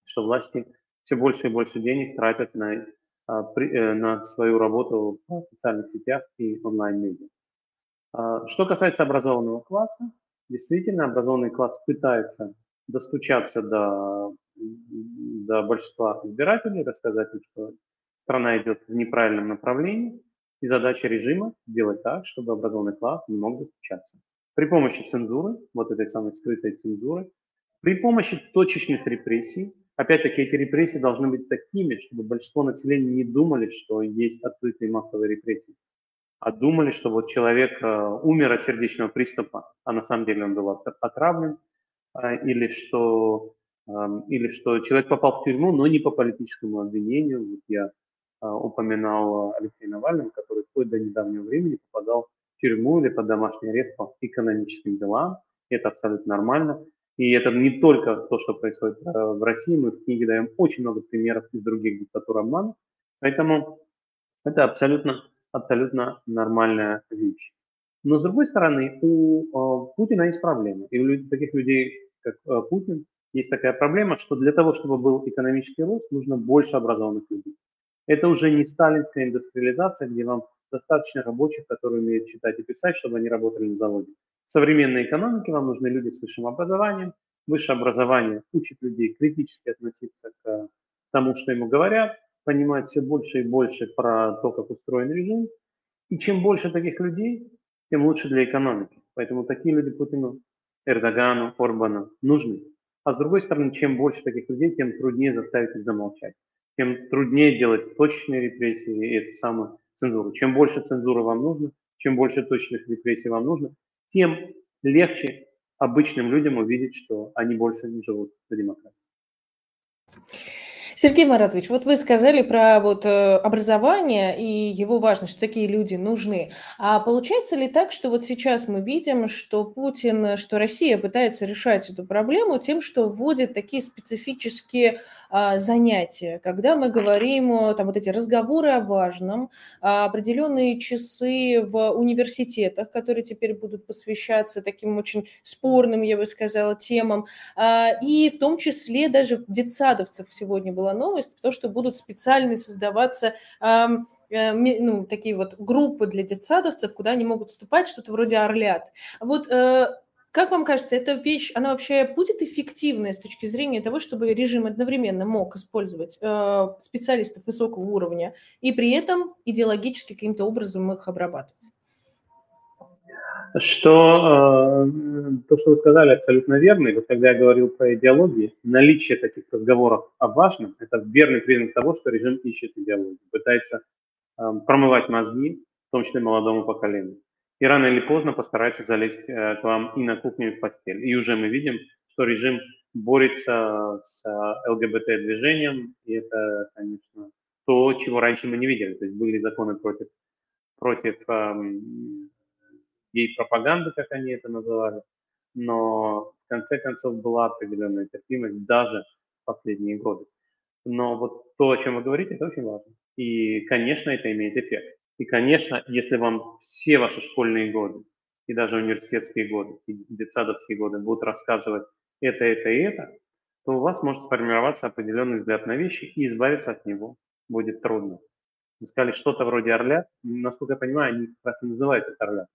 что власти все больше и больше денег тратят на, а, э, на свою работу в социальных сетях и онлайн-медиа. А, что касается образованного класса, действительно, образованный класс пытается достучаться до, до большинства избирателей, рассказать им, что страна идет в неправильном направлении, и задача режима сделать так, чтобы образованный класс не мог достучаться. При помощи цензуры, вот этой самой скрытой цензуры, при помощи точечных репрессий, опять-таки эти репрессии должны быть такими, чтобы большинство населения не думали, что есть открытые массовые репрессии, а думали, что вот человек э, умер от сердечного приступа, а на самом деле он был отравлен, э, или что, э, или что человек попал в тюрьму, но не по политическому обвинению. Вот я а, упоминал Алексей Навальный, который вплоть до недавнего времени попадал в тюрьму или под домашний арест по экономическим делам. Это абсолютно нормально. И это не только то, что происходит э, в России. Мы в книге даем очень много примеров из других диктатур обмана. Поэтому это абсолютно, абсолютно нормальная вещь. Но с другой стороны, у э, Путина есть проблема. И у таких людей, как э, Путин, есть такая проблема, что для того, чтобы был экономический рост, нужно больше образованных людей. Это уже не сталинская индустриализация, где вам достаточно рабочих, которые умеют читать и писать, чтобы они работали на заводе. В современной экономике вам нужны люди с высшим образованием. Высшее образование учит людей критически относиться к тому, что ему говорят, понимать все больше и больше про то, как устроен режим. И чем больше таких людей, тем лучше для экономики. Поэтому такие люди Путину, Эрдогану, Орбану нужны. А с другой стороны, чем больше таких людей, тем труднее заставить их замолчать. Тем труднее делать точечные репрессии и эту самую цензуру. Чем больше цензуры вам нужно, чем больше точных репрессий вам нужно, тем легче обычным людям увидеть, что они больше не живут в демократии. Сергей Маратович, вот вы сказали про вот э, образование и его важность, что такие люди нужны. А получается ли так, что вот сейчас мы видим, что Путин, что Россия пытается решать эту проблему тем, что вводит такие специфические занятия, когда мы говорим, там вот эти разговоры о важном, а, определенные часы в университетах, которые теперь будут посвящаться таким очень спорным, я бы сказала, темам, а, и в том числе даже детсадовцев сегодня была новость, то, что будут специально создаваться э, ну, такие вот группы для детсадовцев, куда они могут вступать, что-то вроде орлят. Вот э, как вам кажется, эта вещь, она вообще будет эффективной с точки зрения того, чтобы режим одновременно мог использовать э, специалистов высокого уровня и при этом идеологически каким-то образом их обрабатывать? Что э, то, что вы сказали, абсолютно верно. И вот когда я говорил про идеологии, наличие таких разговоров о важном – это верный признак того, что режим ищет идеологию, пытается э, промывать мозги, в том числе молодому поколению и рано или поздно постарается залезть э, к вам и на кухню, и в постель. И уже мы видим, что режим борется с э, ЛГБТ-движением, и это, конечно, то, чего раньше мы не видели. То есть были законы против, против эм, гей-пропаганды, как они это называли, но в конце концов была определенная терпимость даже в последние годы. Но вот то, о чем вы говорите, это очень важно. И, конечно, это имеет эффект. И, конечно, если вам все ваши школьные годы, и даже университетские годы, и детсадовские годы будут рассказывать это, это и это, то у вас может сформироваться определенный взгляд на вещи, и избавиться от него будет трудно. Вы сказали что-то вроде орлят. Насколько я понимаю, они как раз и называют это орлят.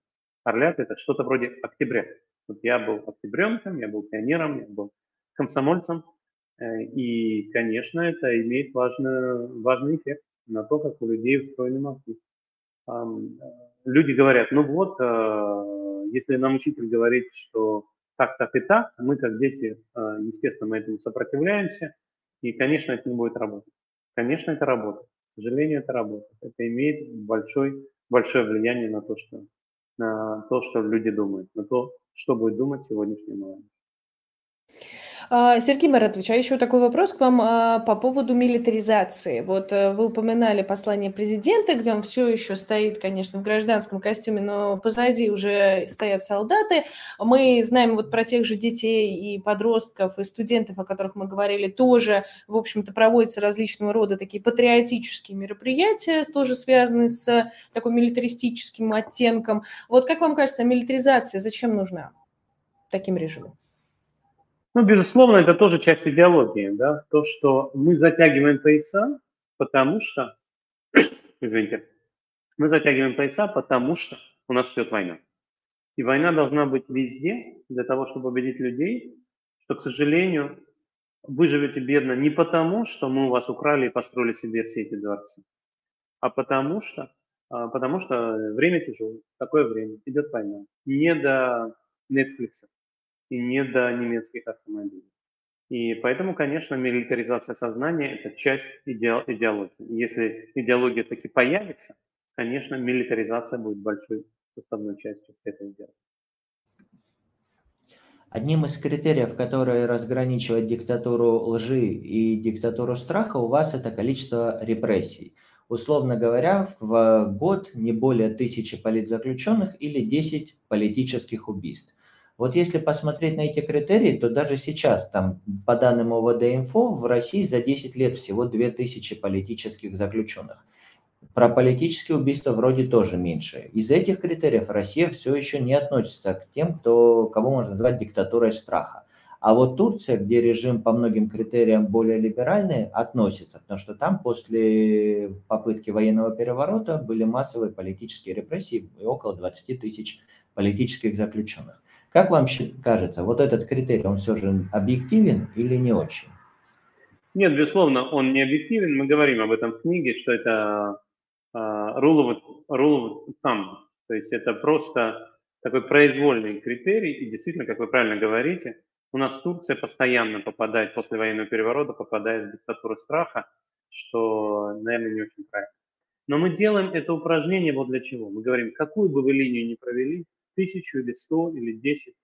Орлят – это что-то вроде октября. Вот я был октябренком, я был пионером, я был комсомольцем. Э, и, конечно, это имеет важный, важный эффект на то, как у людей устроены мозги люди говорят, ну вот, э, если нам учитель говорит, что так, так и так, мы как дети, э, естественно, мы этому сопротивляемся, и, конечно, это не будет работать. Конечно, это работает. К сожалению, это работает. Это имеет большой, большое влияние на то, что, на то, что люди думают, на то, что будет думать сегодняшний молодежь. А, Сергей Маратович, а еще такой вопрос к вам а, по поводу милитаризации. Вот э, вы упоминали послание президента, где он все еще стоит, конечно, в гражданском костюме, но позади уже стоят солдаты. Мы знаем вот про тех же детей и подростков, и студентов, о которых мы говорили, тоже, в общем-то, проводятся различного рода такие патриотические мероприятия, тоже связанные с такой милитаристическим оттенком. Вот как вам кажется, милитаризация зачем нужна таким режимом? Ну, безусловно, это тоже часть идеологии, да, то, что мы затягиваем пояса, потому что, <coughs> извините, мы затягиваем пояса, потому что у нас идет война. И война должна быть везде для того, чтобы убедить людей, что, к сожалению, вы живете бедно не потому, что мы у вас украли и построили себе все эти дворцы, а потому что, а, потому что время тяжелое, такое время, идет война. Не до Netflix, и не до немецких автомобилей. И поэтому, конечно, милитаризация сознания – это часть идеологии. Если идеология таки появится, конечно, милитаризация будет большой составной частью этой идеологии. Одним из критериев, которые разграничивают диктатуру лжи и диктатуру страха, у вас это количество репрессий. Условно говоря, в год не более тысячи политзаключенных или 10 политических убийств. Вот если посмотреть на эти критерии, то даже сейчас, там, по данным ОВД-инфо, в России за 10 лет всего 2000 политических заключенных. Про политические убийства вроде тоже меньше. Из этих критериев Россия все еще не относится к тем, кто, кого можно назвать диктатурой страха. А вот Турция, где режим по многим критериям более либеральный, относится, потому что там после попытки военного переворота были массовые политические репрессии и около 20 тысяч политических заключенных. Как вам кажется, вот этот критерий, он все же объективен или не очень? Нет, безусловно, он не объективен. Мы говорим об этом в книге, что это uh, rule, of, rule of thumb, то есть это просто такой произвольный критерий, и действительно, как вы правильно говорите, У нас Турция постоянно попадает после военного переворота, попадает в диктатуру страха, что, наверное, не очень правильно. Но мы делаем это упражнение вот для чего. Мы говорим, какую бы вы линию ни провели, тысячу или сто или десять,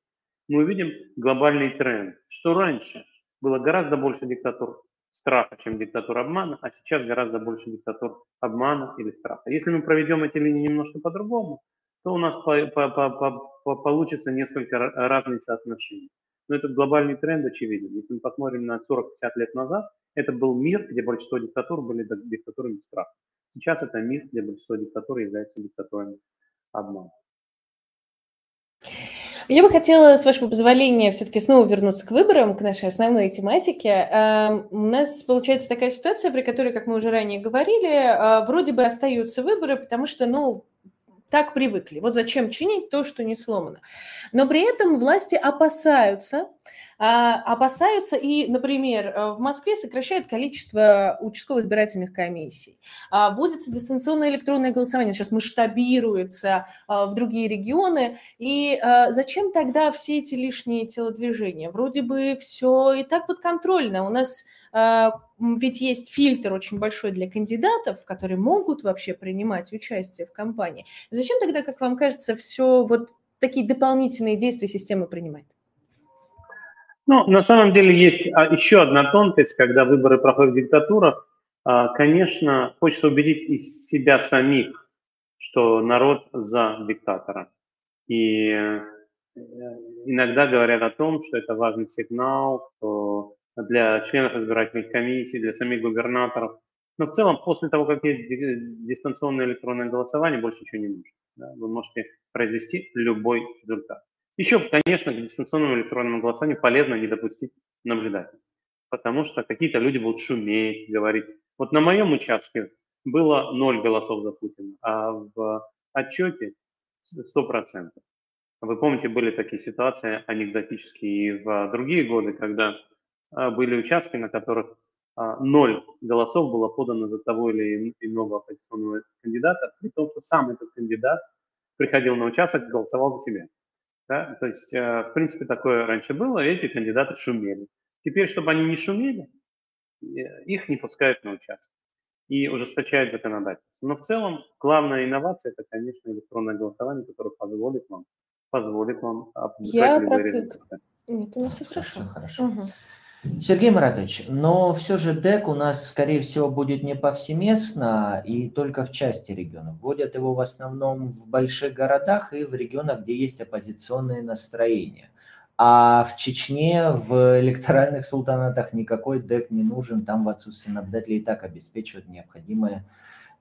мы увидим глобальный тренд, что раньше было гораздо больше диктатур страха, чем диктатур обмана, а сейчас гораздо больше диктатур обмана или страха. Если мы проведем эти линии немножко по-другому, то у нас по, по, по, по, получится несколько разных соотношений. Но этот глобальный тренд очевиден. Если мы посмотрим на 40-50 лет назад, это был мир, где большинство диктатур были диктатурами страха. Сейчас это мир, где большинство диктатур являются диктатурами обмана. Я бы хотела, с вашего позволения, все-таки снова вернуться к выборам, к нашей основной тематике. Эм, у нас получается такая ситуация, при которой, как мы уже ранее говорили, э, вроде бы остаются выборы, потому что, ну, так привыкли. Вот зачем чинить то, что не сломано. Но при этом власти опасаются, а, опасаются и, например, э, в Москве сокращают количество участковых избирательных комиссий. А, вводится дистанционное электронное голосование, сейчас масштабируется а, в другие регионы. И зачем тогда все эти лишние телодвижения? Вроде бы все и так подконтрольно. У нас ведь есть фильтр очень большой для кандидатов, которые могут вообще принимать участие в кампании. Зачем тогда, как вам кажется, все вот такие дополнительные действия система принимает? Ну, на самом деле есть а, еще одна тонкость, когда выборы проходят в диктатурах. А, конечно, хочется убедить из себя самих, что народ за диктатора. И э, иногда говорят о том, что это важный сигнал что для членов избирательных комиссий, для самих губернаторов. Но в целом, после того, как есть дистанционное электронное голосование, больше ничего не нужно. Да? Вы можете произвести любой результат. Еще, конечно, к дистанционному электронному голосованию полезно не допустить наблюдателей, потому что какие-то люди будут шуметь, говорить. Вот на моем участке было ноль голосов за Путина, а в отчете 100%. Вы помните, были такие ситуации анекдотические и в другие годы, когда были участки, на которых а, ноль голосов было подано за того или иного оппозиционного кандидата, при том, что сам этот кандидат приходил на участок и голосовал за себя. Да? То есть, э, в принципе, такое раньше было, и эти кандидаты шумели. Теперь, чтобы они не шумели, их не пускают на участок и ужесточают законодательство. Но в целом главная инновация – это, конечно, электронное голосование, которое позволит вам, позволит вам опубликовать любые результаты. Нет, у нас все хорошо. хорошо. Угу. Сергей Маратович, но все же ДЭК у нас, скорее всего, будет не повсеместно и только в части регионов. Вводят его в основном в больших городах и в регионах, где есть оппозиционные настроения. А в Чечне, в электоральных султанатах никакой ДЭК не нужен, там в отсутствии наблюдателей и так обеспечивают необходимые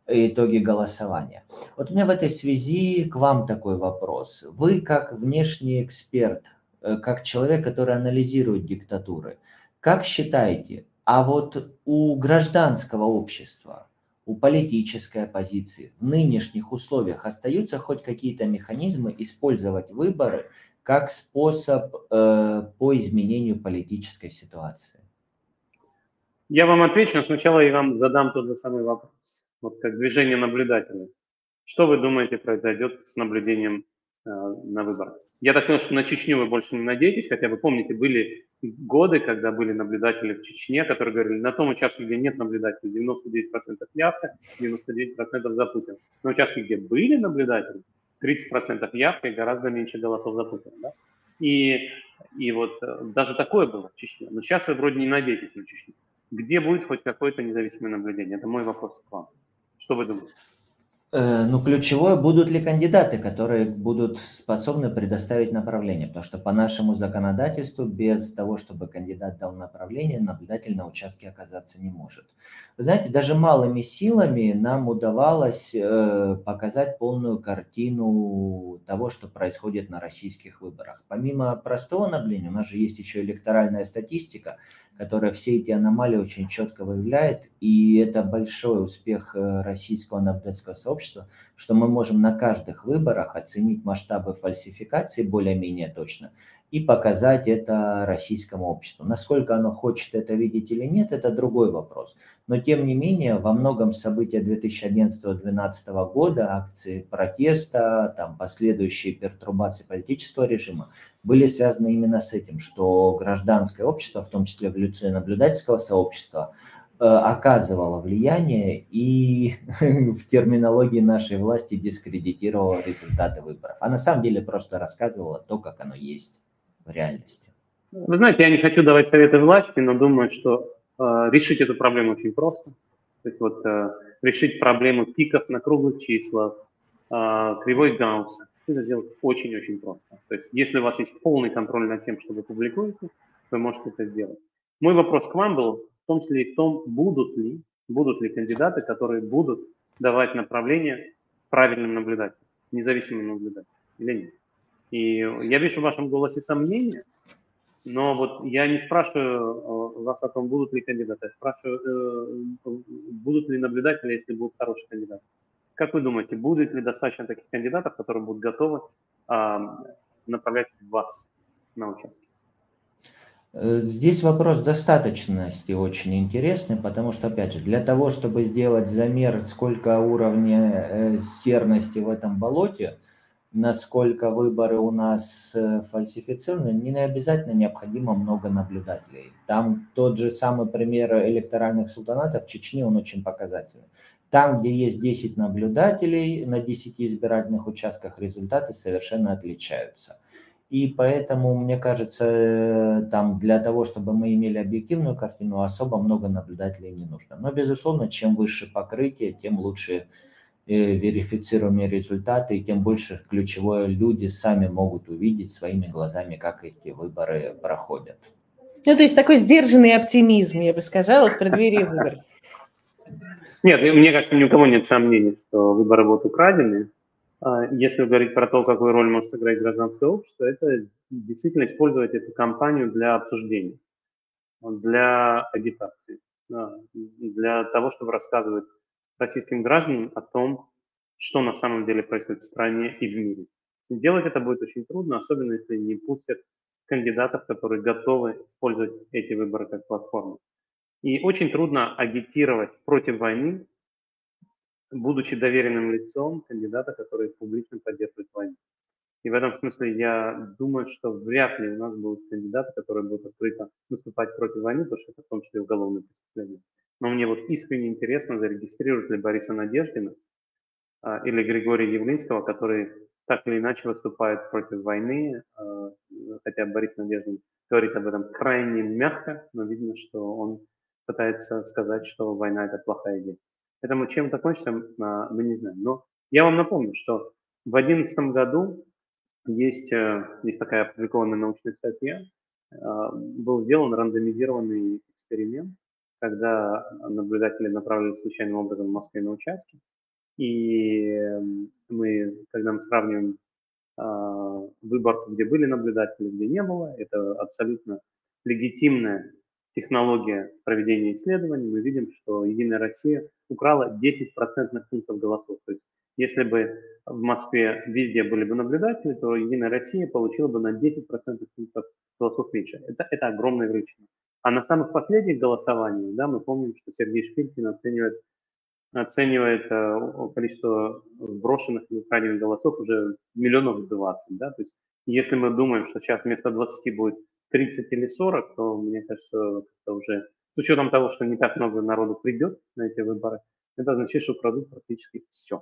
итоги голосования. Вот у меня в этой связи к вам такой вопрос. Вы как внешний эксперт, э, как человек, который анализирует диктатуры – как считаете, а вот у гражданского общества, у политической оппозиции в нынешних условиях остаются хоть какие-то механизмы использовать выборы как способ э, по изменению политической ситуации? Я вам отвечу, но сначала я вам задам тот же самый вопрос. Вот как движение наблюдателей. Что вы думаете произойдет с наблюдением э, на выборах? Я так понял, что на Чечню вы больше не надеетесь, хотя вы помните, были годы, когда были наблюдатели в Чечне, которые говорили, на том участке, где нет наблюдателей, 99% явка, 99% за Путина. На участке, где были наблюдатели, 30% явка и гораздо меньше голосов за Путина. Да? И, и вот э, даже такое было в Чечне. Но сейчас вы вроде не надеетесь на Чечню. Где будет хоть какое-то независимое наблюдение? Это мой вопрос к вам. Что вы думаете? Э, ну, ключевое, будут ли кандидаты, которые будут способны предоставить направление, потому что по нашему законодательству без того, чтобы кандидат дал направление, наблюдатель на участке оказаться не может. Вы знаете, даже малыми силами нам удавалось э, показать полную картину того, что происходит на российских выборах. Помимо простого наблюдения, у нас же есть еще электоральная статистика, которая все эти аномалии очень четко выявляет. И это большой успех э, российского наблюдательского сообщества, что мы можем на каждых выборах оценить масштабы фальсификации более-менее точно и показать это российскому обществу. Насколько оно хочет это видеть или нет, это другой вопрос. Но тем не менее, во многом события 2011-2012 года, акции протеста, там, последующие пертурбации политического режима, были связаны именно с этим, что гражданское общество, в том числе наблюдательского сообщества, э, оказывало влияние и <laughs> в терминологии нашей власти дискредитировало результаты выборов. А на самом деле просто рассказывала то, как оно есть в реальности. Вы знаете, я не хочу давать советы власти, но думаю, что э, решить эту проблему очень просто. То есть вот э, решить проблему пиков на круглых числах, э, кривой Гаусса, это сделать очень-очень просто. То есть если у вас есть полный контроль над тем, что вы публикуете, вы можете это сделать. Мой вопрос к вам был в том числе и в том, будут ли, будут ли кандидаты, которые будут давать направление правильным наблюдателям, независимым наблюдателям или нет. И я вижу в вашем голосе сомнения, но вот я не спрашиваю э, вас о том, будут ли кандидаты, я спрашиваю, э, будут ли наблюдатели, если будут хорошие кандидаты. Как вы думаете, будет ли достаточно таких кандидатов, которые будут готовы а, направлять вас на участок? Э, здесь вопрос достаточности очень интересный, потому что, опять же, для того, чтобы сделать замер, сколько уровня серности в этом болоте, насколько выборы у нас э, фальсифицированы, не обязательно необходимо много наблюдателей. Там тот же самый пример электоральных султанатов в Чечне, он очень показательный. Там, где есть 10 наблюдателей на 10 избирательных участках, результаты совершенно отличаются. И поэтому, мне кажется, э, там для того, чтобы мы имели объективную картину, особо много наблюдателей не нужно. Но, безусловно, чем выше покрытие, тем лучше верифицируемые результаты, и тем больше ключевое люди сами могут увидеть своими глазами, как эти выборы проходят. Ну, то есть такой сдержанный оптимизм, я бы сказала, в преддверии выборов. Нет, мне кажется, ни у кого нет сомнений, что выборы будут украдены. А если говорить про то, какую роль может сыграть гражданское общество, это действительно использовать эту кампанию для обсуждения, для агитации, для того, чтобы рассказывать российским гражданам о том, что на самом деле происходит в стране и в мире. Делать это будет очень трудно, особенно если не пустят кандидатов, которые готовы использовать эти выборы как платформу. И очень трудно агитировать против войны, будучи доверенным лицом кандидата, который публично поддерживает войну. И в этом смысле я думаю, что вряд ли у нас будут кандидаты, которые будут открыто выступать против войны, потому что это в том числе уголовное преступление. Но мне вот искренне интересно, зарегистрируют ли Бориса Надеждина а, или Григория Явлинского, который так или иначе выступает против войны, а, хотя Борис Надеждин говорит об этом крайне мягко, но видно, что он пытается сказать, что война – это плохая идея. Поэтому чем это кончится, а, мы не знаем. Но я вам напомню, что в 2011 году есть, э, есть такая опубликованная научная статья, был сделан рандомизированный эксперимент, когда наблюдатели направлены случайным образом в Москве на участки. И мы, когда мы сравниваем э, выборку, где были наблюдатели, где не было, это абсолютно легитимная технология проведения исследований, мы видим, что Единая Россия украла 10 процентных пунктов голосов. То есть если бы в Москве везде были бы наблюдатели, то Единая Россия получила бы на 10 процентных пунктов голосов меньше. Это, это огромная величина. А на самых последних голосованиях, да, мы помним, что Сергей Шпилькин оценивает, оценивает э, количество брошенных или украденных голосов уже миллионов 20, да, то есть если мы думаем, что сейчас вместо 20 будет 30 или 40, то мне кажется, это уже с учетом того, что не так много народу придет на эти выборы, это означает, что украдут практически все.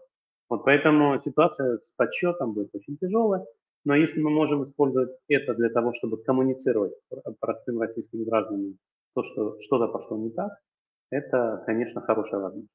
Вот поэтому ситуация с подсчетом будет очень тяжелая. Но если мы можем использовать это для того, чтобы коммуницировать простым российским гражданам то, что что-то пошло не так, это, конечно, хорошая возможность.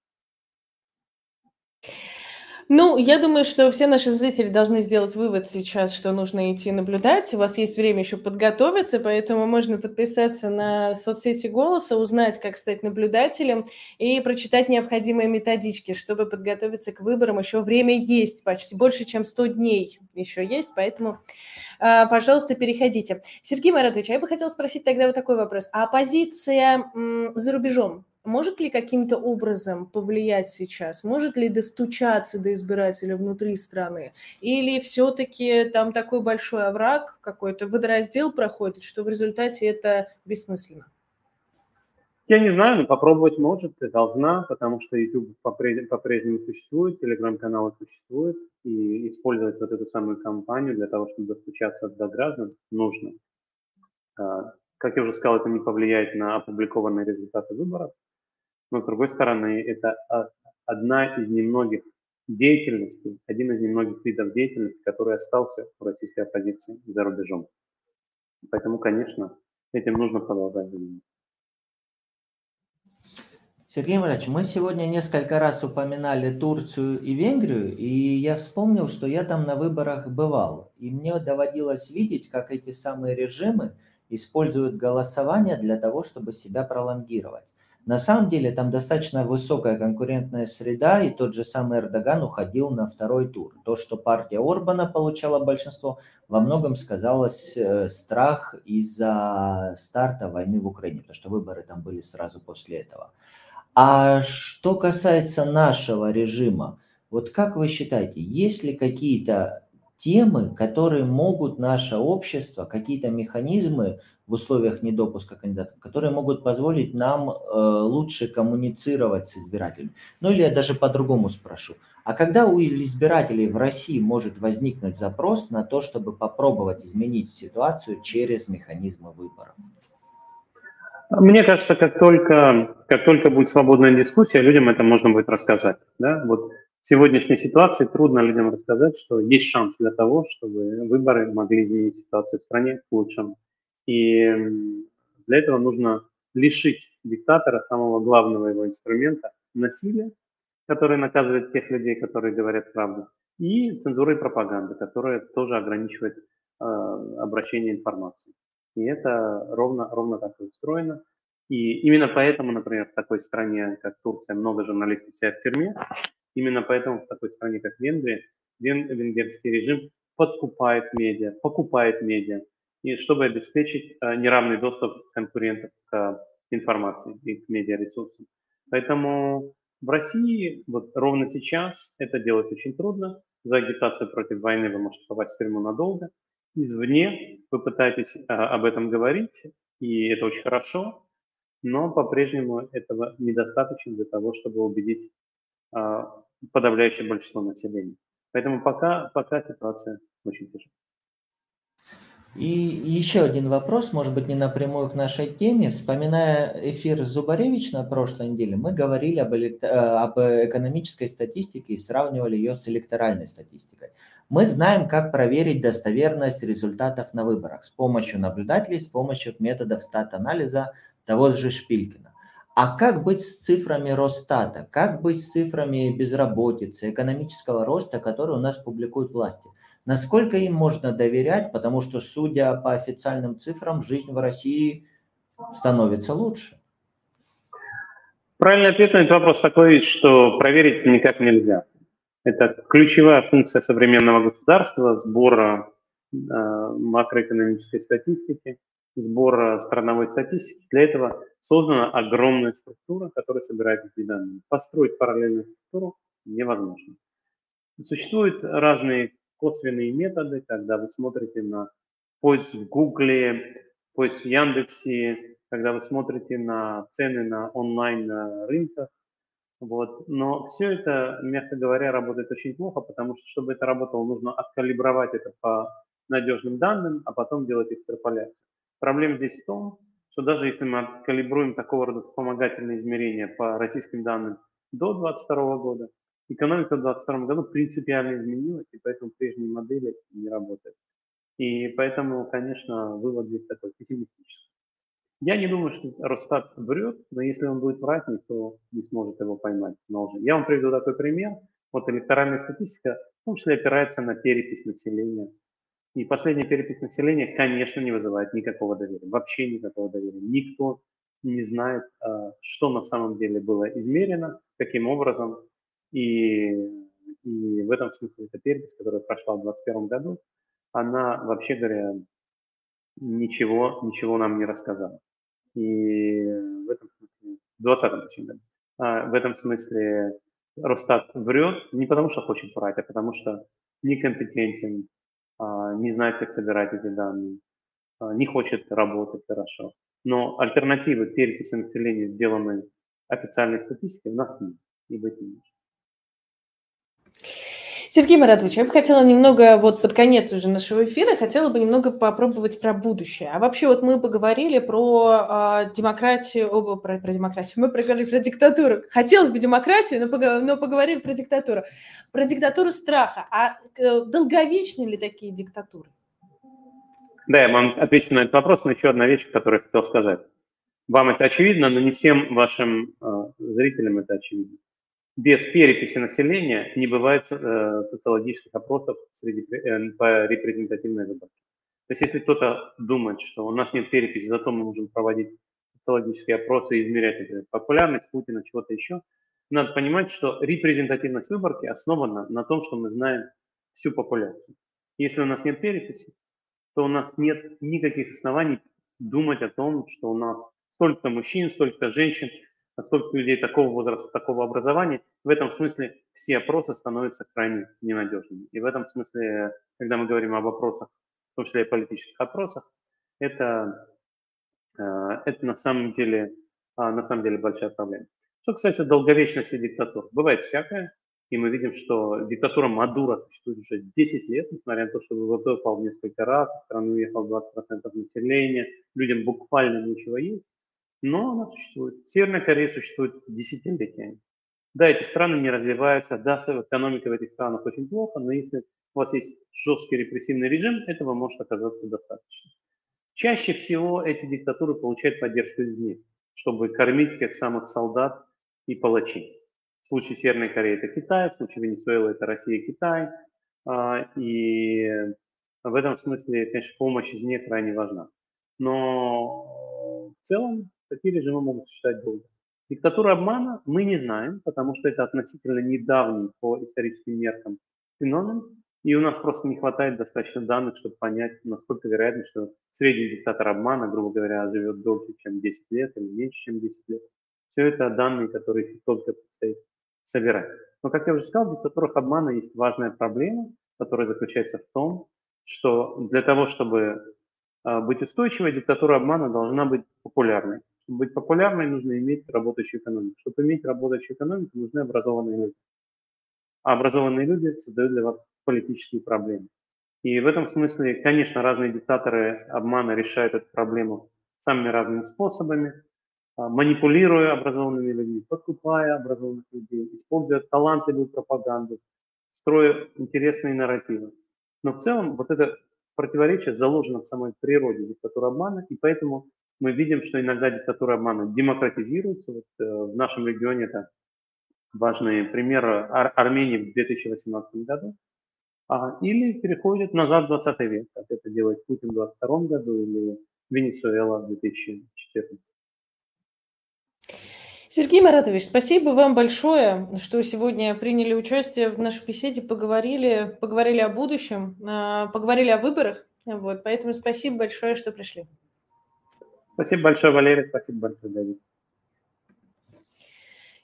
Ну, я думаю, что все наши зрители должны сделать вывод сейчас, что нужно идти наблюдать. У вас есть время еще подготовиться, поэтому можно подписаться на соцсети «Голоса», узнать, как стать наблюдателем и прочитать необходимые методички, чтобы подготовиться к выборам. Еще время есть, почти больше, чем 100 дней еще есть, поэтому, а, пожалуйста, переходите. Сергей Маратович, а я бы хотела спросить тогда вот такой вопрос. А оппозиция за рубежом может ли каким-то образом повлиять сейчас? Может ли достучаться до избирателя внутри страны? Или все-таки там такой большой овраг, какой-то водораздел проходит, что в результате это бессмысленно? Я не знаю, но попробовать может и должна, потому что YouTube по-прежнему существует, телеграм-каналы существуют, и использовать вот эту самую кампанию для того, чтобы достучаться до граждан, нужно. А, как я уже сказал, это не повлияет на опубликованные результаты выборов, но, с другой стороны, это одна из немногих деятельностей, один из немногих видов деятельности, который остался в российской оппозиции за рубежом. Поэтому, конечно, этим нужно продолжать заниматься. Сергей Иванович, мы сегодня несколько раз упоминали Турцию и Венгрию, и я вспомнил, что я там на выборах бывал. И мне доводилось видеть, как эти самые режимы используют голосование для того, чтобы себя пролонгировать. На самом деле там достаточно высокая конкурентная среда, и тот же самый Эрдоган уходил на второй тур. То, что партия Орбана получала большинство, во многом сказалось э, страх из-за старта войны в Украине, потому что выборы там были сразу после этого. А что касается нашего режима, вот как вы считаете, есть ли какие-то темы, которые могут наше общество, какие-то механизмы в условиях недопуска кандидатов, которые могут позволить нам э, лучше коммуницировать с избирателями. Ну или я даже по-другому спрошу. А когда у избирателей в России может возникнуть запрос на то, чтобы попробовать изменить ситуацию через механизмы выборов? Мне кажется, как только, как только будет свободная дискуссия, людям это можно будет рассказать. Да? Вот сегодняшней ситуации трудно людям рассказать, что есть шанс для того, чтобы выборы могли изменить ситуацию в стране к лучшему. И для этого нужно лишить диктатора самого главного его инструмента – насилия, который наказывает тех людей, которые говорят правду, и цензуры и пропаганды, которая тоже ограничивает э, обращение информации. И это ровно, ровно так и устроено. И именно поэтому, например, в такой стране, как Турция, много журналистов сидят в тюрьме. Именно поэтому в такой стране, как Венгрия, вен, венгерский режим подкупает медиа, покупает медиа, и чтобы обеспечить э, неравный доступ конкурентов к информации и к медиаресурсам. Поэтому в России вот ровно сейчас это делать очень трудно. За агитацию против войны вы можете попасть в тюрьму надолго извне, вы пытаетесь а, об этом говорить, и это очень хорошо, но по-прежнему этого недостаточно для того, чтобы убедить а, подавляющее большинство населения. Поэтому пока, пока ситуация очень тяжелая. И еще один вопрос, может быть, не напрямую к нашей теме. Вспоминая эфир Зубаревич на прошлой неделе, мы говорили об. Э, об экономической статистике и сравнивали ее с электоральной статистикой. Мы знаем, как проверить достоверность результатов на выборах с помощью наблюдателей, с помощью методов стат-анализа того же Шпилькина. А как быть с цифрами Росстата? Как быть с цифрами безработицы, экономического роста, которые у нас публикуют власти? Насколько им можно доверять, потому что, судя по официальным цифрам, жизнь в России становится лучше? Правильный ответ на этот вопрос такой, что проверить никак нельзя. Это ключевая функция современного государства, сбора э, макроэкономической статистики, сбора страновой статистики. Для этого создана огромная структура, которая собирает эти данные. Построить параллельную структуру невозможно. Существуют разные косвенные методы, когда вы смотрите на поиск в Гугле, поиск в Яндексе, когда вы смотрите на цены на онлайн рынках, вот. Но все это, мягко говоря, работает очень плохо, потому что, чтобы это работало, нужно откалибровать это по надежным данным, а потом делать экстраполяцию. Проблема здесь в том, что даже если мы откалибруем такого рода вспомогательные измерения по российским данным до 2022 года, экономика в 2022 году принципиально изменилась, и поэтому прежние модели не работают. И поэтому, конечно, вывод здесь такой пессимистический. Я не думаю, что Росстат врет, но если он будет врать, никто не сможет его поймать на лжи. Я вам приведу такой пример. Вот электоральная статистика, в том числе опирается на перепись населения. И последняя перепись населения, конечно, не вызывает никакого доверия, вообще никакого доверия. Никто не знает, а, что на самом деле было измерено, каким образом. И, и в этом смысле эта перепись, которая прошла в 2021 году, она, вообще говоря, ничего, ничего нам не рассказала. И в этом смысле, в 2020 точнее, году, а, в этом смысле Росстат врет не потому, что хочет врать, а потому что некомпетентен, не знает, как собирать эти данные, а, не хочет работать хорошо. Но альтернативы переписи населения, сделанной официальной статистикой, у нас нет и быть не может. Сергей Маратович, я бы хотела немного, вот под конец уже нашего эфира, хотела бы немного попробовать про будущее. А вообще вот мы поговорили про э, демократию, оба про, про демократию, мы поговорили про диктатуру. Хотелось бы демократию, но, пог, но поговорили про диктатуру. Про диктатуру страха. А э, долговечны ли такие диктатуры? Да, я вам отвечу на этот вопрос, но еще одна вещь, которую я хотел сказать. Вам это очевидно, но не всем вашим э, зрителям это очевидно без переписи населения не бывает э, социологических опросов среди, э, по репрезентативной выборке. То есть если кто-то думает, что у нас нет переписи, зато мы можем проводить социологические опросы и измерять например, популярность Путина, чего-то еще, надо понимать, что репрезентативность выборки основана на том, что мы знаем всю популяцию. Если у нас нет переписи, то у нас нет никаких оснований думать о том, что у нас столько мужчин, столько женщин, сколько людей такого возраста, такого образования, в этом смысле все опросы становятся крайне ненадежными. И в этом смысле, когда мы говорим об опросах, в том числе и политических опросах, это, э, это на самом деле а, на самом деле большая проблема. Что касается долговечности диктатур, бывает всякое, и мы видим, что диктатура Мадура существует уже 10 лет, несмотря на то, что ВВП упал несколько раз, в страну уехал 20% населения, людям буквально нечего есть но она существует. Северная Корея существует десятилетиями. Да, эти страны не развиваются, да, экономика в этих странах очень плохо, но если у вас есть жесткий репрессивный режим, этого может оказаться достаточно. Чаще всего эти диктатуры получают поддержку извне, чтобы кормить тех самых солдат и палачей. В случае Северной Кореи это Китай, в случае Венесуэлы это Россия и Китай. А, и в этом смысле, конечно, помощь извне крайне важна. Но в целом такие режимы могут существовать долго. Диктатура обмана мы не знаем, потому что это относительно недавний по историческим меркам феномен, и у нас просто не хватает достаточно данных, чтобы понять, насколько вероятно, что средний диктатор обмана, грубо говоря, живет дольше, чем 10 лет или меньше, чем 10 лет. Все это данные, которые только предстоит собирать. Но, как я уже сказал, в диктатурах обмана есть важная проблема, которая заключается в том, что для того, чтобы а, быть устойчивой, диктатура обмана должна быть популярной. Чтобы быть популярной, нужно иметь работающую экономику. Чтобы иметь работающую экономику, нужны образованные люди. А образованные люди создают для вас политические проблемы. И в этом смысле, конечно, разные диктаторы обмана решают эту проблему самыми разными способами, а, манипулируя образованными людьми, подкупая образованных людей, используя талантливую пропаганду, строя интересные нарративы. Но в целом вот это противоречие заложено в самой природе диктатуры обмана, и поэтому мы видим, что иногда диктатура обмана демократизируется. Вот, э, в нашем регионе это важный пример Ар- Армении в 2018 году. А, или переходит назад в 20 век, как это делает Путин в 2022 году или Венесуэла в 2014. Сергей Маратович, спасибо вам большое, что сегодня приняли участие в нашей беседе, поговорили, поговорили о будущем, а, поговорили о выборах. Вот, поэтому спасибо большое, что пришли. Спасибо большое, Валерий, спасибо большое, Давид.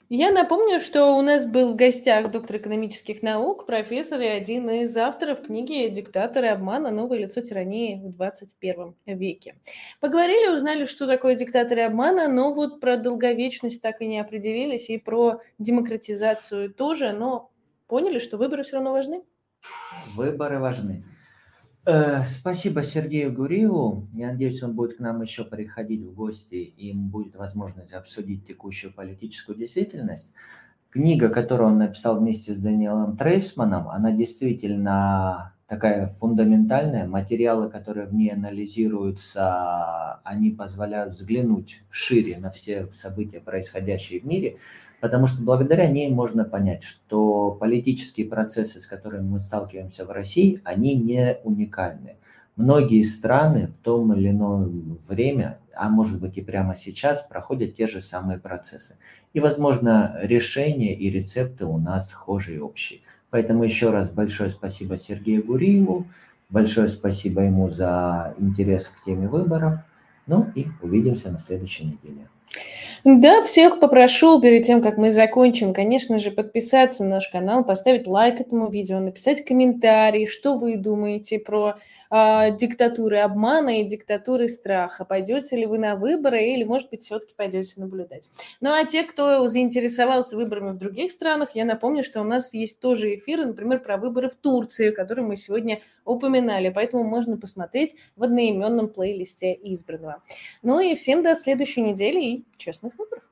Я напомню, что у нас был в гостях доктор экономических наук, профессор и один из авторов книги «Диктаторы обмана. Новое лицо тирании в 21 веке». Поговорили, узнали, что такое диктаторы обмана, но вот про долговечность так и не определились, и про демократизацию тоже, но поняли, что выборы все равно важны? Выборы важны. Э, спасибо Сергею Гуриеву. Я надеюсь, он будет к нам еще приходить в гости, и им будет возможность обсудить текущую политическую действительность. Книга, которую он написал вместе с Даниэлом Трейсманом, она действительно такая фундаментальная. Материалы, которые в ней анализируются, они позволяют взглянуть шире на все события, происходящие в мире. Потому что благодаря ней можно понять, что политические процессы, с которыми мы сталкиваемся в России, они не уникальны. Многие страны в том или ином время, а может быть и прямо сейчас, проходят те же самые процессы. И, возможно, решения и рецепты у нас схожие и общие. Поэтому еще раз большое спасибо Сергею Гуриеву, большое спасибо ему за интерес к теме выборов. Ну и увидимся на следующей неделе. Да, всех попрошу перед тем, как мы закончим, конечно же, подписаться на наш канал, поставить лайк этому видео, написать комментарий, что вы думаете про э, диктатуры обмана и диктатуры страха. Пойдете ли вы на выборы или, может быть, все-таки пойдете наблюдать. Ну а те, кто заинтересовался выборами в других странах, я напомню, что у нас есть тоже эфиры, например, про выборы в Турции, которые мы сегодня упоминали, поэтому можно посмотреть в одноименном плейлисте избранного. Ну и всем до следующей недели и честных выборов.